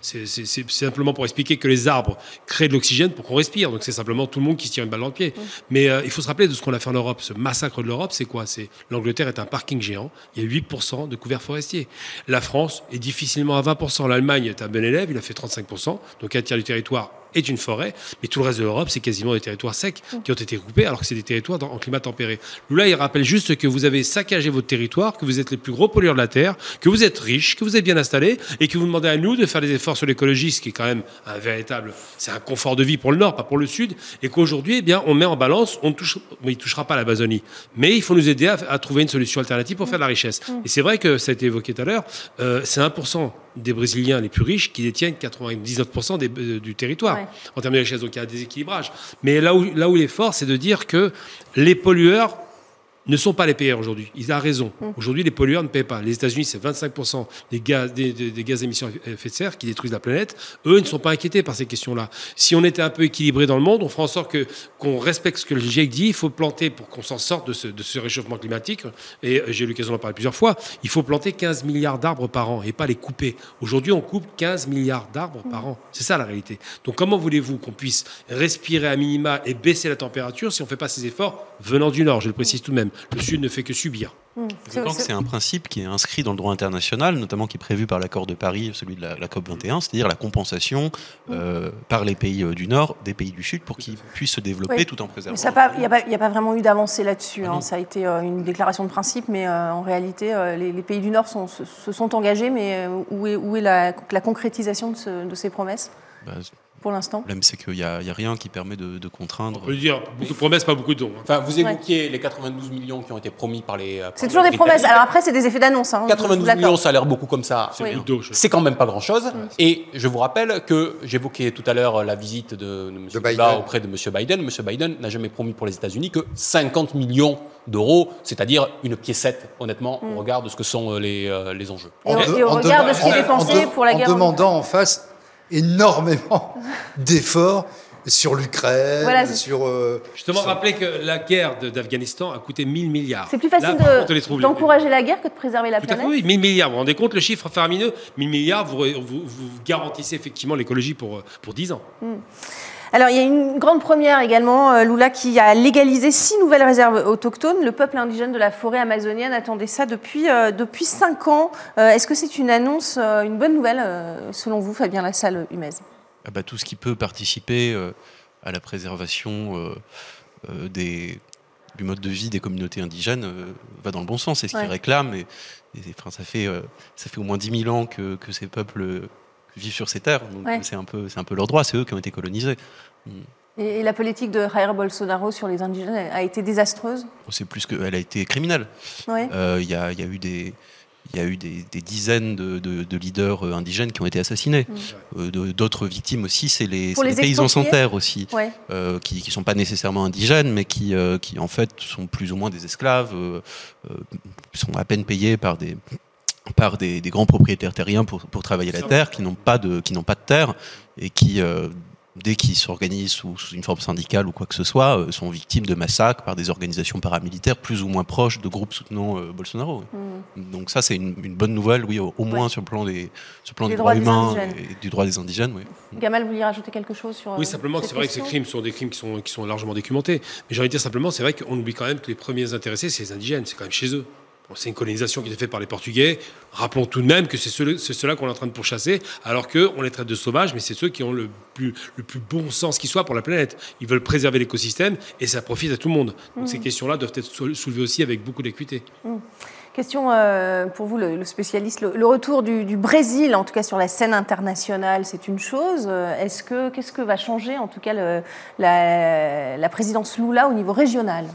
C'est simplement pour expliquer que les arbres créent de l'oxygène pour qu'on respire. Donc c'est simplement tout le monde qui se tire une balle dans le pied. Oui. Mais euh, il faut se rappeler de ce qu'on a fait en Europe. Ce massacre l'Europe, c'est quoi? C'est l'Angleterre est un parking géant. Il y a 8% de couverts forestiers. La France est difficilement à 20%. L'Allemagne est un bon élève. Il a fait 35%. Donc un tiers du territoire est une forêt, mais tout le reste de l'Europe, c'est quasiment des territoires secs qui ont été coupés, alors que c'est des territoires dans, en climat tempéré. Lula, il rappelle juste que vous avez saccagé votre territoire, que vous êtes les plus gros pollueurs de la Terre, que vous êtes riches, que vous êtes bien installés, et que vous demandez à nous de faire des efforts sur l'écologie, ce qui est quand même un véritable, c'est un confort de vie pour le Nord, pas pour le Sud, et qu'aujourd'hui, eh bien, on met en balance, on ne touche, mais il touchera pas l'Amazonie, mais il faut nous aider à, à, trouver une solution alternative pour faire de la richesse. Et c'est vrai que ça a été évoqué tout à l'heure, euh, c'est 1% des Brésiliens les plus riches qui détiennent 99% des, euh, du territoire ouais. en termes de richesse. Donc il y a un déséquilibrage. Mais là où, là où il est fort, c'est de dire que les pollueurs ne sont pas les payeurs aujourd'hui. Il a raison. Mmh. Aujourd'hui, les pollueurs ne paient pas. Les États-Unis, c'est 25% des gaz, des, des, des gaz d'émissions à effet de serre qui détruisent la planète. Eux, ils ne sont pas inquiétés par ces questions-là. Si on était un peu équilibré dans le monde, on fera en sorte que, qu'on respecte ce que le GIEC dit. Il faut planter pour qu'on s'en sorte de ce, de ce réchauffement climatique. Et j'ai eu l'occasion d'en parler plusieurs fois. Il faut planter 15 milliards d'arbres par an et pas les couper. Aujourd'hui, on coupe 15 milliards d'arbres mmh. par an. C'est ça la réalité. Donc, comment voulez-vous qu'on puisse respirer à minima et baisser la température si on ne fait pas ces efforts venant du Nord? Je le précise tout de même. Le Sud ne fait que subir. Mmh. C'est un principe qui est inscrit dans le droit international, notamment qui est prévu par l'accord de Paris, celui de la, la COP 21, c'est-à-dire la compensation euh, par les pays euh, du Nord des pays du Sud pour qu'ils puissent se développer oui. tout en préservant. Il n'y a, a, pas vraiment eu d'avancée là-dessus. Ah hein. Ça a été euh, une déclaration de principe, mais euh, en réalité, euh, les, les, pays du Nord sont, se, se, sont engagés, mais où est, où est la, la concrétisation de, ce, de ces promesses? Bah, pour l'instant. Le problème, c'est qu'il n'y a, a, rien qui permet de, de contraindre. On peut dire, beaucoup de promesses, pas beaucoup de dons. Hein. Enfin, vous évoquiez ouais. les 92 millions qui ont été promis par les. C'est toujours des promesses. Alors après, c'est des effets d'annonce. Hein, 92 millions, ça a l'air beaucoup comme ça. C'est oui. C'est quand même pas grand-chose. Et je vous rappelle que j'évoquais tout à l'heure la visite de, de M. Lula auprès de M. Biden. M. Biden n'a jamais promis pour les États-Unis que 50 millions d'euros, c'est-à-dire une piécette, honnêtement, mm. au regard de ce que sont les, euh, les enjeux. Et, en, et au regard de ce qui est dépensé pour la guerre. En demandant en face énormément d'efforts sur l'Ukraine, voilà, sur... Euh, Justement, sur... rappeler que la guerre d'Afghanistan a coûté 1000 milliards. C'est plus facile d'encourager la guerre que de préserver la Tout planète. À fait, oui, 1000 milliards. Vous vous rendez compte le chiffre faramineux 1000 milliards, vous, vous, vous garantissez effectivement l'écologie pour, pour 10 ans. Mm. Alors, il y a une grande première également, euh, Lula, qui a légalisé six nouvelles réserves autochtones. Le peuple indigène de la forêt amazonienne attendait ça depuis, euh, depuis cinq ans. Euh, Est-ce que c'est une annonce, une bonne nouvelle, selon vous, Fabien Lassalle Humez? Ah bah, Tout ce qui peut participer à la préservation des, du mode de vie des communautés indigènes va dans le bon sens. C'est ce ouais. qu'ils réclament. Et, et enfin, ça, fait, ça fait au moins 10 000 ans que, que ces peuples vivent sur ces terres. Donc Ouais. c'est un peu, un peu leur droit. C'est eux qui ont été colonisés. Mm. Et, la politique de Jair Bolsonaro sur les indigènes a été désastreuse? C'est plus que, elle a été criminelle. Ouais. Euh, Il y, a, il y a eu des, il y a eu des, des dizaines de, de- de leaders euh, indigènes qui ont été assassinés. Euh, de- D'autres victimes aussi, c'est les, les les paysans sans terre aussi, Ouais. euh, qui ne sont pas nécessairement indigènes, mais qui, euh, qui en fait sont plus ou moins des esclaves, euh, euh, sont à peine payés par des par des, des grands propriétaires terriens pour, pour travailler la terre, qui n'ont pas de qui n'ont pas de terre et qui euh, dès qu'ils s'organisent sous, sous une forme syndicale ou quoi que ce soit, euh, sont victimes de massacres par des organisations paramilitaires plus ou moins proches de groupes soutenant euh, Bolsonaro. oui. Donc ça, c'est une, une bonne nouvelle, oui, au, au moins sur le plan des, sur le plan Des des droits humains et du droit des indigènes. Oui. Gamal, vous vouliez rajouter quelque chose sur. Oui, simplement que c'est vrai que ces crimes sont des crimes qui sont, qui sont largement documentés. Mais j'ai envie de dire simplement, c'est vrai qu'on oublie quand même que les premiers intéressés, c'est les indigènes, c'est quand même chez eux. Bon, c'est une colonisation qui était faite par les Portugais. Rappelons tout de même que c'est ceux- c'est ceux-là qu'on est en train de pourchasser, alors qu'on les traite de sauvages, mais c'est ceux qui ont le plus, le plus bon sens qui soit pour la planète. Ils veulent préserver l'écosystème et ça profite à tout le monde. Donc Mhm. ces questions-là doivent être sou- soulevées aussi avec beaucoup d'acuité. Hmm. Question euh, pour vous, le, le spécialiste. Le, le retour du, du Brésil, en tout cas sur la scène internationale, c'est une chose. Euh, Est-ce que qu'est-ce que va changer, en tout cas, le- la, la présidence Lula au niveau régional?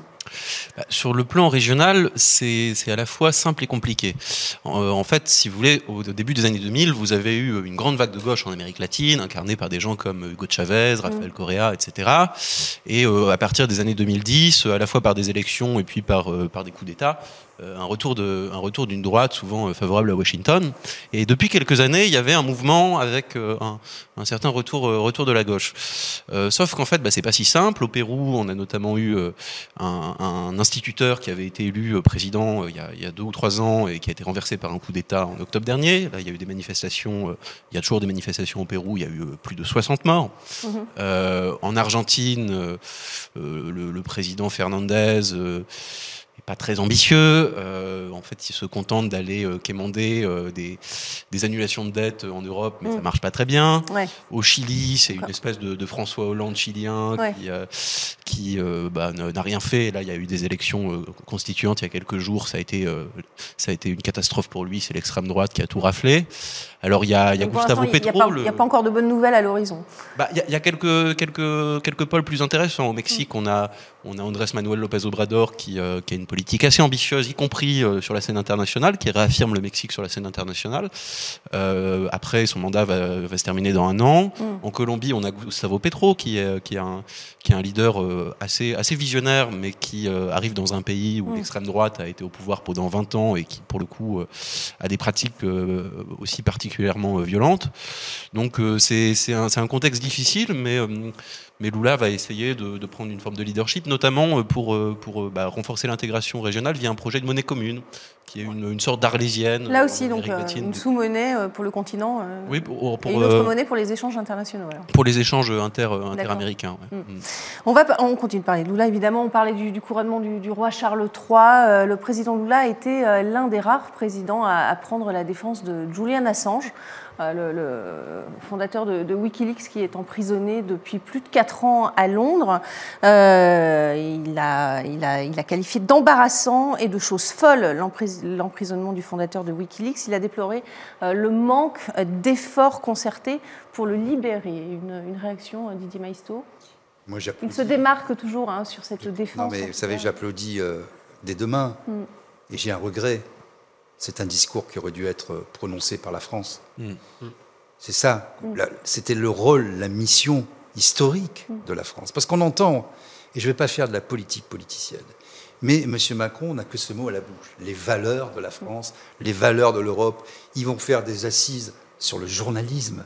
Sur le plan régional, c'est à la fois simple et compliqué. En, euh, en fait, si vous voulez, au début des années 2000, vous avez eu une grande vague de gauche en Amérique latine, incarnée par des gens comme Hugo Chavez, Rafael Correa, etc. Et euh, à partir des années 2010, à la fois par des élections et puis par, euh, par des coups d'État, euh, un retour de un retour d'une droite souvent euh, favorable à Washington. Et depuis quelques années, il y avait un mouvement avec euh, un, un certain retour euh, retour de la gauche. Euh, sauf qu'en fait, bah, c'est pas si simple. Au Pérou, on a notamment eu euh, un, un instituteur qui avait été élu euh, président euh, il, y a, il y a deux ou trois ans et qui a été renversé par un coup d'État en octobre dernier. Là, il y a eu des manifestations. euh, il y a toujours des manifestations au Pérou. Il y a eu plus de 60 morts. Euh, en Argentine, euh, le, le président Fernandez pas très ambitieux. Euh, en fait, il se contente d'aller euh, quémander euh, des, des annulations de dettes en Europe, mais ça Mm. marche pas très bien. Ouais. Au Chili, c'est une espèce de, de François Hollande chilien Ouais. qui, qui bah, n'a rien fait. Là, il y a eu des élections constituantes il y a quelques jours. Ça a été, ça a été une catastrophe pour lui. C'est l'extrême droite qui a tout raflé. Alors, il y a, y Gustavo l'instant, il n'y a, Petro. pas- y a encore de bonnes nouvelles à l'horizon. bah, Il y a, il y a quelques, quelques, quelques pôles plus intéressants. Au Mexique, on a, on a Andrés Manuel López Obrador qui, euh, qui a une politique assez ambitieuse, y compris euh, sur la scène internationale, qui réaffirme le Mexique sur la scène internationale. Euh, après, son mandat va, va se terminer dans un an. Mm. En Colombie, on a Gustavo Petro qui est, qui est, un, qui est un leader assez, assez visionnaire, mais qui arrive dans un pays où Mm. l'extrême droite a été au pouvoir pendant 20 ans et qui, pour le coup, a des pratiques aussi particulièrement euh, violentes. Donc euh, c'est un, un contexte difficile, mais, euh, mais Lula va essayer de, de prendre une forme de leadership, notamment euh, pour, euh, pour euh, bah, renforcer l'intégration régionale via un projet de monnaie commune, qui est une, une sorte d'arlésienne. Là aussi, donc, latine. une sous-monnaie pour le continent. Oui, pour, pour, et une autre monnaie pour les échanges internationaux. alors. pour les échanges inter, interaméricains. ouais. Mm. Mm. On, va, on continue de parler de Lula, évidemment. On parlait du, du couronnement du, du roi Charles III. Le président Lula a été l'un des rares présidents à, à prendre la défense de Julian Assange, le, le fondateur de, de Wikileaks, qui est emprisonné depuis plus de 4 ans à Londres. Euh, il, a, il, a, il a qualifié d'embarrassant et de chose folle l'empris- l'emprisonnement du fondateur de Wikileaks. Il a déploré euh, le manque euh, d'efforts concertés pour le libérer. Une, une réaction, euh, Didier Maisto? Moi, il se démarque toujours hein, sur cette défense. Non, mais vous savez, j'applaudis euh, des deux mains. Mm. Et j'ai un regret. C'est un discours qui aurait dû être prononcé par la France. Mm. C'est ça. Mm. C'était le rôle, la mission historique Mm. de la France. Parce qu'on entend, et je ne vais pas faire de la politique politicienne, mais M. Macron n'a que ce mot à la bouche. Les valeurs de la France, les valeurs de l'Europe. Ils vont faire des assises sur le journalisme,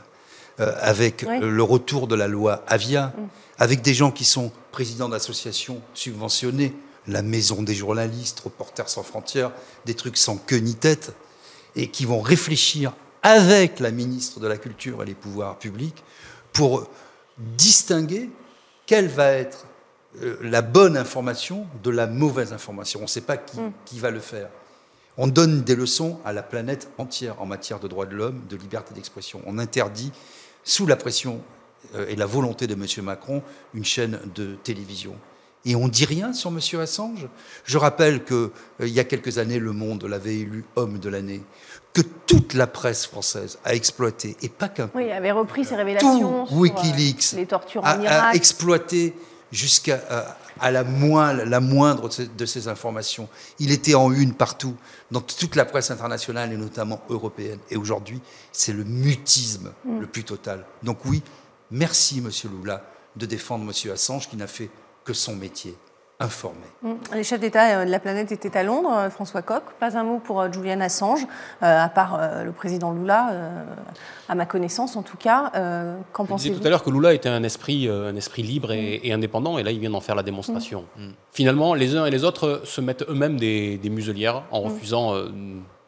euh, avec le retour de la loi Avia, Mm. avec des gens qui sont présidents d'associations subventionnées, la Maison des journalistes, Reporters sans frontières, des trucs sans queue ni tête, et qui vont réfléchir avec la ministre de la Culture et les pouvoirs publics pour distinguer quelle va être euh, la bonne information de la mauvaise information. On ne sait pas qui, Mm. qui va le faire. On donne des leçons à la planète entière en matière de droits de l'homme, de liberté d'expression. On interdit, sous la pression euh, et la volonté de M. Macron, une chaîne de télévision. Et on dit rien sur M. Assange? Je rappelle qu'il y a quelques années, Le Monde l'avait élu homme de l'année, que toute la presse française a exploité, et pas qu'un. Oui, avait repris ses révélations tout Wikileaks les tortures en a, Irak. a exploité jusqu'à à la, moindre, la moindre de ces informations. Il était en une partout, dans toute la presse internationale et notamment européenne. Et aujourd'hui, c'est le mutisme mm. le plus total. Donc oui, merci, Monsieur Lula, de défendre Monsieur Assange, qui n'a fait que son métier informé. Mm. Les chefs d'État euh, de la planète étaient à Londres, euh, François Koch. Pas un mot pour euh, Julian Assange, à part le président Lula, à ma connaissance en tout cas. Qu'en pensez-vous disais tout à l'heure que Lula était un esprit, un esprit libre et, indépendant, et là il vient d'en faire la démonstration. Mm. Finalement, les uns et les autres se mettent eux-mêmes des, muselières en mm. refusant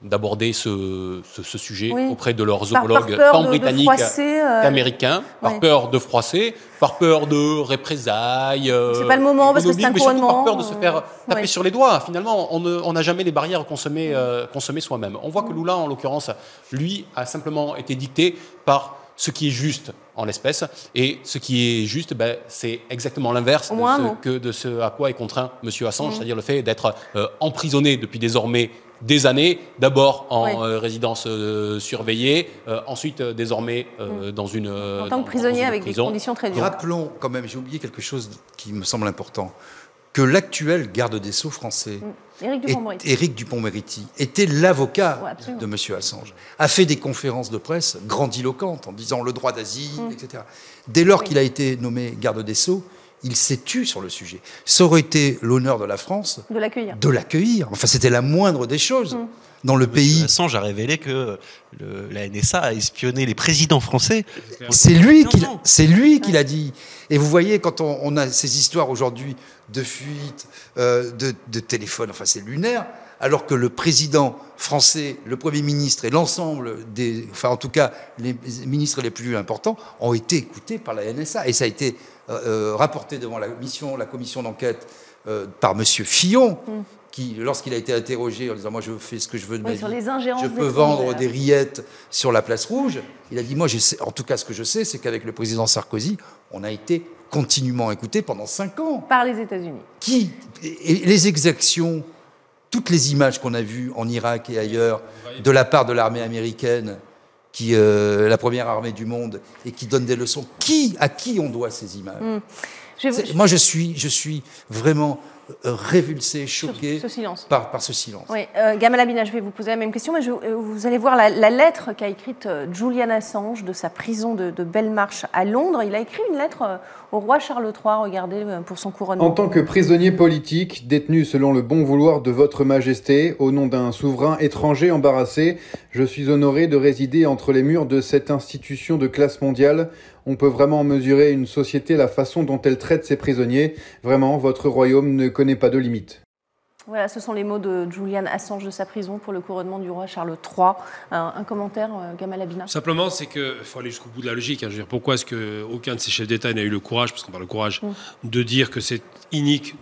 d'aborder ce, ce, sujet auprès de leurs homologues tant britanniques euh, qu'américains, par peur de froisser, par peur de représailles. Euh, c'est pas le moment parce que c'est un couronnement. Par peur de se faire taper sur les doigts. Finalement, on n'a jamais les barrières qu'on se met, euh, soi-même. On voit que Lula, en l'occurrence, lui, a simplement été dicté par ce qui est juste en l'espèce. Et ce qui est juste, ben, c'est exactement l'inverse de, de, ce à quoi est contraint M. Assange, mm. c'est-à-dire le fait d'être emprisonné depuis désormais des années, d'abord en euh, résidence euh, surveillée, euh, ensuite désormais mm. dans une. En tant que prisonnier avec des conditions très dures. Rappelons quand même, j'ai oublié quelque chose qui me semble important, que l'actuel garde des Sceaux français, mm. Éric Dupont-Moretti, était l'avocat de M. Assange, a fait des conférences de presse grandiloquentes en disant le droit d'asile, mm. etc. Dès lors qu'il a été nommé garde des Sceaux, il s'est tu sur le sujet. Ça aurait été l'honneur de la France de l'accueillir. De l'accueillir. Enfin, c'était la moindre des choses. Mm. Dans le pays. Assange a révélé que la NSA a espionné les présidents français. C'est lui qui, c'est lui qui l'a dit. Et vous voyez, quand on, a ces histoires aujourd'hui de fuite, euh, de, de téléphone, enfin, c'est lunaire alors que le président français, le Premier ministre et l'ensemble des, enfin en tout cas les ministres les plus importants ont été écoutés par la NSA. Et ça a été euh, euh, rapporté devant la, mission, la commission d'enquête euh, par M. Fillon, mm. qui, lorsqu'il a été interrogé en disant Moi, je fais ce que je veux de ma vie, je peux vendre des rillettes sur la place rouge, il a dit Moi, je sais, en tout cas, ce que je sais, c'est qu'avec le président Sarkozy, on a été continuellement écouté pendant cinq ans. Par les États-Unis. Qui et Les exactions, toutes les images qu'on a vues en Irak et ailleurs, de la part de l'armée américaine, qui euh, la première armée du monde et qui donne des leçons. Qui, à qui on doit ces images hmm. Moi, je suis, je suis vraiment révulsé, choqué Par, par, ce silence. Oui, euh, Gamal Abina, je vais vous poser la même question, mais je, euh, vous allez voir la, lettre qu'a écrite Julian Assange de sa prison de, de Belmarsh à Londres. Il a écrit une lettre au roi Charles III, regardez, pour son couronnement. En tant que prisonnier politique, détenu selon le bon vouloir de votre majesté, au nom d'un souverain étranger embarrassé, je suis honoré de résider entre les murs de cette institution de classe mondiale on peut vraiment mesurer une société, la façon dont elle traite ses prisonniers. Vraiment, votre royaume ne connaît pas de limites. Voilà, ce sont les mots de Julian Assange de sa prison pour le couronnement du roi Charles III. Un, commentaire, euh, Gamal Abina? Simplement, c'est qu'il faut aller jusqu'au bout de la logique. Hein. pourquoi est-ce qu'aucun de ces chefs d'État n'a eu le courage, parce qu'on parle de courage, mm. de dire que c'est inique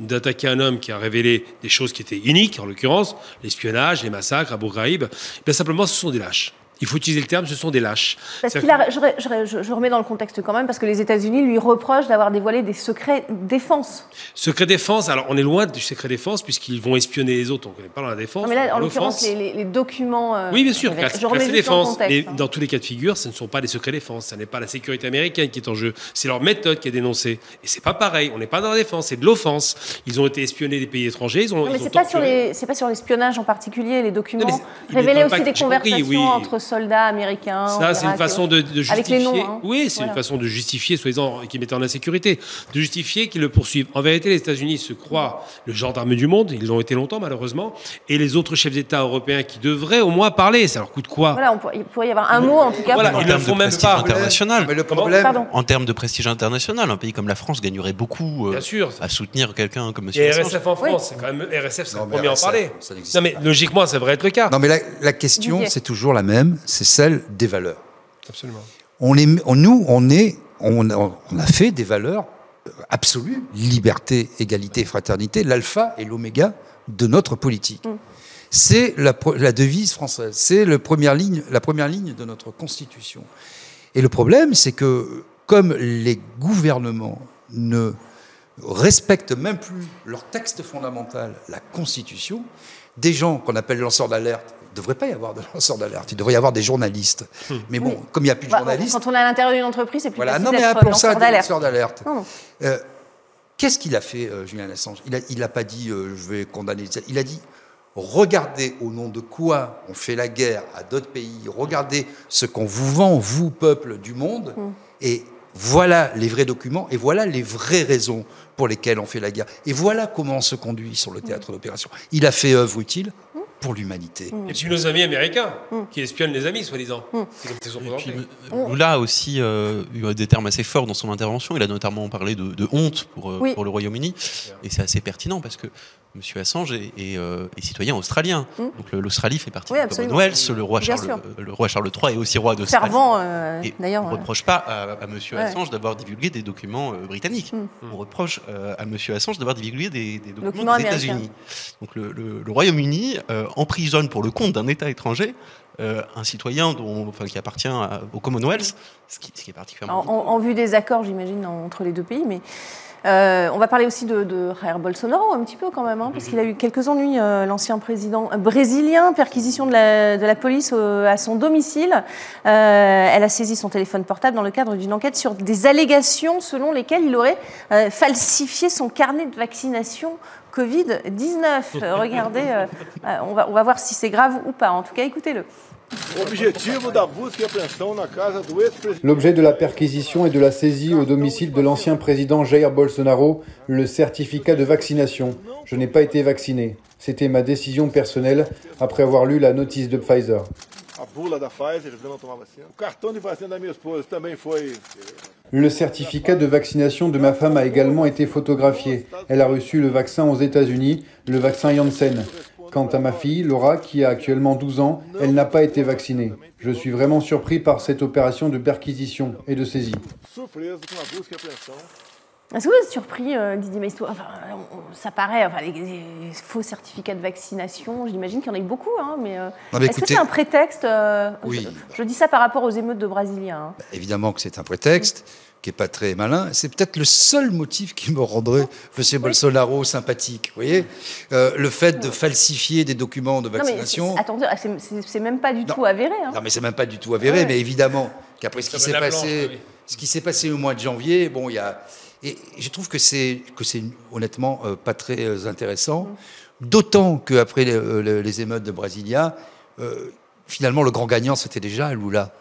d'attaquer un homme qui a révélé des choses qui étaient iniques, en l'occurrence l'espionnage, les massacres, Abu Ghraib, bien simplement ce sont des lâches il faut utiliser le terme, ce sont des lâches. Parce qu'il a, je, remets dans le contexte quand même, parce que les États-Unis lui reprochent d'avoir dévoilé des secrets défense. Secrets défense, alors on est loin du secret défense, puisqu'ils vont espionner les autres, on ne connaît pas dans la défense. mais là, en l'occurrence, les, documents. Euh, oui, bien sûr, je remets défense. mais hein. dans tous les cas de figure, ce ne sont pas des secrets défense, ce n'est pas la sécurité américaine qui est en jeu, c'est leur méthode qui est dénoncée. Et c'est pas pareil, on n'est pas dans la défense, c'est de l'offense. Ils ont été espionnés des pays étrangers, ils ont. Non, mais c'est pas, pas, sur l'espionnage en particulier, les documents révélaient aussi des conversations entre soldats américains ça, c'est une façon de, justifier. Hein. Oui, c'est une façon de justifier, soi-disant, qui mettait en insécurité, de justifier qu'ils le poursuivent. En vérité, les États-Unis se croient le gendarme du monde, ils l'ont été longtemps malheureusement, et les autres chefs d'État européens qui devraient au moins parler, ça leur coûte quoi? Voilà, il pourrait y avoir un mot en tout cas. Voilà, ils ne font même pas. International. Mais le problème, en termes de prestige international, un pays comme la France gagnerait beaucoup euh, à soutenir quelqu'un comme M. Et RSF en France, c'est quand même RSF, c'est le premier à en parler. Non, mais logiquement, ça devrait être le cas. Non, mais la question, c'est toujours la même, c'est celle des valeurs. Absolument. On est, nous, on, est, on, a fait des valeurs absolues, liberté, égalité, fraternité, l'alpha et l'oméga de notre politique. Mm. C'est la, devise française, c'est la première ligne de notre constitution. Et le problème, c'est que comme les gouvernements ne respectent même plus leur texte fondamental, la Constitution, des gens qu'on appelle lanceurs d'alerte, ne devrait pas y avoir de lanceurs d'alerte. Il devrait y avoir des journalistes. Hmm. Mais bon, comme il n'y a plus de Bah, journalistes. Quand on est à l'intérieur d'une entreprise, c'est plus Voilà, facile non mais appelons ça lanceur des d'alerte. lanceurs d'alerte. Non. Euh, Qu'est-ce qu'il a fait, euh, Julian Assange? Il n'a il a pas dit euh, je vais condamner. Il a dit regardez au nom de quoi on fait la guerre à d'autres pays, regardez ce qu'on vous vend, vous, peuple du monde, Mm. et voilà les vrais documents, et voilà les vraies raisons pour lesquelles on fait la guerre. Et voilà comment on se conduit sur le théâtre d'opération. Il a fait œuvre utile pour l'humanité. Et puis nos amis américains, qui espionnent les amis, soi-disant. Euh, Lula a aussi euh, eu des termes assez forts dans son intervention. Il a notamment parlé de, de honte pour, euh, Oui. pour le Royaume-Uni. Et c'est assez pertinent parce que M. Assange est, est, euh, est citoyen australien. Mm. Donc l'Australie fait partie Oui, du absolument. Commonwealth. Le roi, Bien Charles, sûr. le roi Charles III est aussi roi d'Australie. Fervent, euh, Et d'ailleurs. on ne reproche pas à, à M. Ouais. Assange d'avoir divulgué des documents euh, britanniques. On reproche euh, à M. Assange d'avoir divulgué des, des documents, Documents des. États-Unis. Donc le, le- le Royaume-Uni euh, emprisonne pour le compte d'un État étranger euh, un citoyen dont, enfin, qui appartient à- au Commonwealth, ce qui, ce qui est En, particulièrement. en- en vue des accords, j'imagine, entre les deux pays. Mais euh, on va parler aussi de, de Jair Bolsonaro un petit peu quand même, hein, parce qu'il a eu quelques ennuis, euh, l'ancien président brésilien, perquisition de la, de la police à son domicile. Euh, elle a saisi son téléphone portable dans le cadre d'une enquête sur des allégations selon lesquelles il aurait euh, falsifié son carnet de vaccination Covid-19. Euh, regardez, euh, euh, on, va, on va voir si c'est grave ou pas. En tout cas, écoutez-le. E. L'objet de la perquisition et de la saisie au domicile de l'ancien président Jair Bolsonaro, le certificat de vaccination. Je n'ai pas été vacciné. C'était ma décision personnelle après avoir lu la notice de Pfizer. Foi. Le certificat de vaccination de ma femme a également été photographié. Elle a reçu le vaccin aux États-Unis, le vaccin Janssen. Quant à ma fille, Laura, qui a actuellement 12 ans, elle n'a pas été vaccinée. Je suis vraiment surpris par cette opération de perquisition et de saisie. Est-ce que vous êtes surpris, euh, Didier Maisto enfin, Ça paraît, enfin, les, les faux certificats de vaccination, j'imagine qu'il y en a eu beaucoup, hein, mais, euh, Non, mais est-ce que c'est un prétexte euh, Oui. je, je dis ça par rapport aux émeutes de Brasilia. hein. Évidemment que c'est un prétexte qui est pas très malin. C'est peut-être le seul motif qui me rendrait M. Bolsonaro sympathique. Vous voyez Euh, Le fait de falsifier des documents de Non, mais vaccination. attendez, ah, c'est- c'est c'est même pas du tout avéré. hein. Non, mais c'est même pas du tout avéré, Ouais. mais évidemment qu'après ce qui s'est passé, oui. ce qui s'est passé au mois de janvier, bon, il y a, et je trouve que c'est que c'est honnêtement euh, pas très euh, intéressant, d'autant qu'après les, les- les émeutes de Brasilia, euh, finalement le grand gagnant c'était déjà Lula.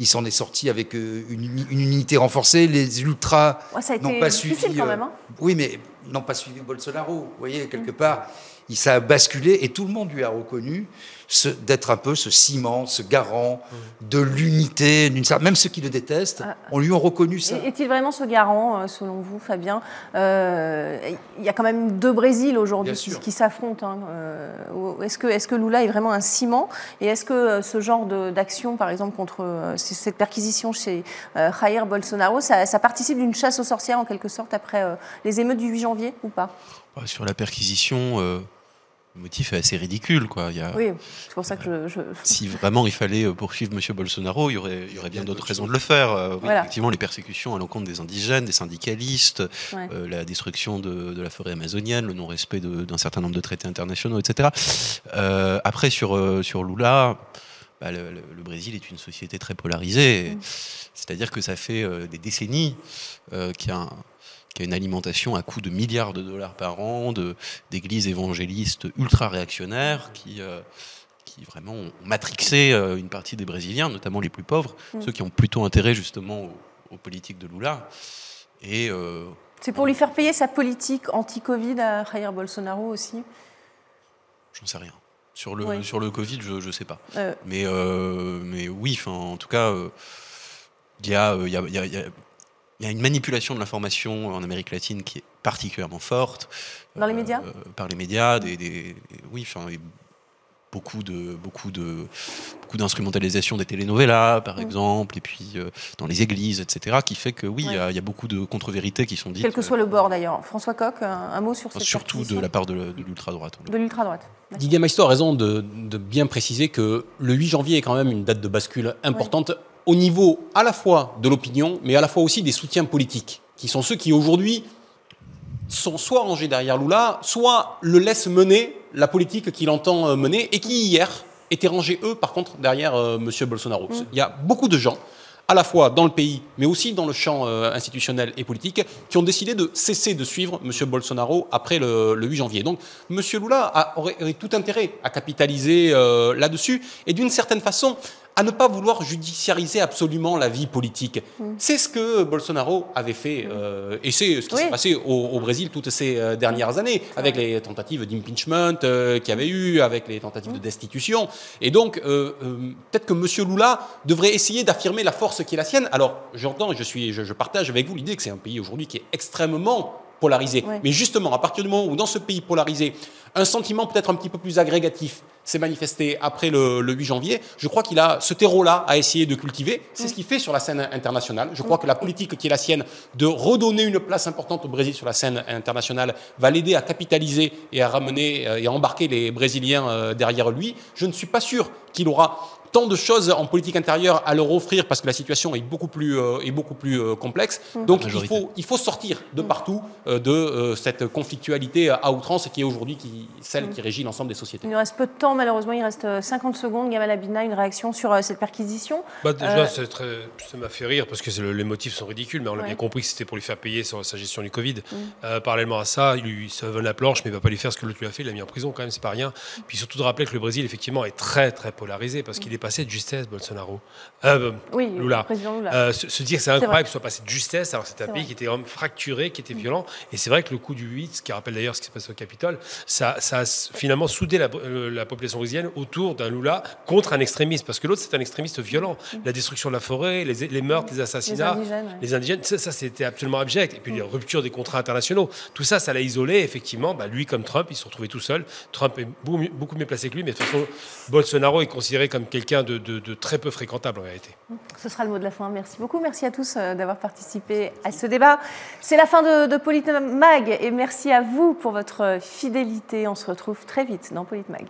Il s'en est sorti avec euh, une, uni- une unité renforcée. Les ultras Ouais, n'ont pas suivi. quand euh, même. hein. oui, mais n'ont pas suivi Bolsonaro. Vous voyez, quelque part, il, ça a basculé et tout le monde lui a reconnu d'être un peu ce ciment, ce garant de l'unité, même ceux qui le détestent, Ah. on lui a reconnu ça. Est-il vraiment ce garant, euh, selon vous, Fabien Euh, Il y a quand même deux Brésil aujourd'hui qui, s'affrontent. hein. Euh, Est-ce que, est que Lula est vraiment un ciment Et est-ce que ce genre de- d'action, par exemple, contre cette perquisition chez Jair Bolsonaro, ça, ça participe d'une chasse aux sorcières, en quelque sorte, après les émeutes du 8 janvier, ou pas? Bah, Sur la perquisition, euh, le motif est assez ridicule. Quoi. Il y a, Oui, c'est pour ça que je... je- Si vraiment il fallait euh, poursuivre M. Bolsonaro, il y aurait, il y aurait bien d'autres raisons de le faire. Euh, oui, Voilà. Effectivement, les persécutions à l'encontre des indigènes, des syndicalistes, Ouais. euh, la destruction de, de la forêt amazonienne, le non-respect de- d'un certain nombre de traités internationaux, etc. Euh, après, sur, sur Lula, bah, le, le- le Brésil est une société très polarisée. Mm. C'est-à-dire que ça fait euh, des décennies euh, qu'il y a un- qu'il y a une alimentation à coût de milliards de dollars par an d'églises évangélistes ultra-réactionnaires qui, euh, qui vraiment ont matrixé euh, une partie des Brésiliens, notamment les plus pauvres, Mm. ceux qui ont plutôt intérêt justement aux, aux politiques de Lula. Et euh, C'est pour lui faire payer sa politique anti-Covid à Jair Bolsonaro aussi? J'en sais rien. Sur le, sur le Covid, je ne sais pas. Euh. Mais, euh, mais oui, en tout cas, il y, a, il y, a, il y a- il y a- il y a une manipulation de l'information en Amérique latine qui est particulièrement forte. Dans les médias Euh, Par les médias, des, des- oui, enfin, beaucoup de beaucoup de beaucoup d'instrumentalisation des telenovelas, par Mm. exemple, et puis euh, dans les églises, etc., qui fait que oui, il y a- il y, a beaucoup de contre-vérités qui sont dites. Quel que soit le bord d'ailleurs. François Coq, un, un mot sur euh, cette surtout de la part de, de l'ultra-droite. De l'ultra-droite. Didier Maisto a raison de, de bien préciser que le 8 janvier est quand même une date de bascule importante au niveau à la fois de l'opinion, mais à la fois aussi des soutiens politiques, qui sont ceux qui aujourd'hui sont soit rangés derrière Lula, soit le laissent mener la politique qu'il entend euh, mener et qui hier étaient rangés, eux, par contre, derrière M. Bolsonaro. Il y a beaucoup de gens à la fois dans le pays, mais aussi dans le champ institutionnel et politique, qui ont décidé de cesser de suivre M. Bolsonaro après le, 8 janvier. Donc, M. Lula aurait, tout intérêt à capitaliser là-dessus, et d'une certaine façon, à ne pas vouloir judiciariser absolument la vie politique. Mm. C'est ce que Bolsonaro avait fait, euh, et c'est ce qui s'est passé au, Brésil toutes ces euh, dernières années, avec les tentatives d'impeachment euh, qu'il y avait eu, avec les tentatives de destitution. Et donc, peut-être que M. Lula devrait essayer d'affirmer la force qui est la sienne. Alors, j'entends et je, suis, je partage avec vous l'idée que c'est un pays aujourd'hui qui est extrêmement polarisé. Mais justement, à partir du moment où dans ce pays polarisé, un sentiment peut-être un petit peu plus agrégatif s'est manifesté après le, 8 janvier, je crois qu'il a ce terreau-là à essayer de cultiver. C'est ce qu'il fait sur la scène internationale. Je crois que la politique qui est la sienne de redonner une place importante au Brésil sur la scène internationale va l'aider à capitaliser et à ramener euh, et à embarquer les Brésiliens euh, derrière lui. Je ne suis pas sûr qu'il aura tant de choses en politique intérieure à leur offrir parce que la situation est beaucoup plus, euh, est beaucoup plus euh, complexe. Mm. Donc il faut, il faut sortir de mm. partout euh, de cette conflictualité à outrance qui est aujourd'hui qui, celle qui mm. régit l'ensemble des sociétés. Il nous reste peu de temps, malheureusement, il reste 50 secondes. Gamal Abina, une réaction sur cette perquisition? Bah, Déjà, très, ça m'a fait rire parce que les motifs sont ridicules, mais on a bien compris que c'était pour lui faire payer sur sa gestion du Covid. parallèlement à ça, il lui se veut la planche, mais il ne va pas lui faire ce que l'autre lui a fait. Il l'a mis en prison quand même, c'est pas rien. Puis surtout de rappeler que le Brésil, effectivement, est très, très polarisé parce qu'il est passé de justesse, Bolsonaro. Euh, oui, Lula. Euh, se, dire que c'est incroyable qu'il soit passé de justesse, alors c'est un pays qui était fracturé, qui était mm. violent. Et c'est vrai que le coup du 8, ce qui rappelle d'ailleurs ce qui s'est passé au Capitole, ça, ça a finalement soudé la, la population brésilienne autour d'un Lula contre un extrémiste. Parce que l'autre, c'est un extrémiste violent. Mm. La destruction de la forêt, les, les meurtres, les assassinats, les indigènes, ça, c'était absolument abject. Et puis les mm. ruptures des contrats internationaux. Tout ça, ça l'a isolé. Effectivement, bah, lui comme Trump, il se retrouvait tout seul. Trump est beaucoup mieux placé que lui, mais de toute façon, Bolsonaro est considéré comme quelqu'un de, très peu fréquentable en vérité. Ce sera le mot de la fin. Merci beaucoup. Merci à tous euh, d'avoir participé à ce débat. C'est la fin de, de Politmag et merci à vous pour votre fidélité. On se retrouve très vite dans Politmag.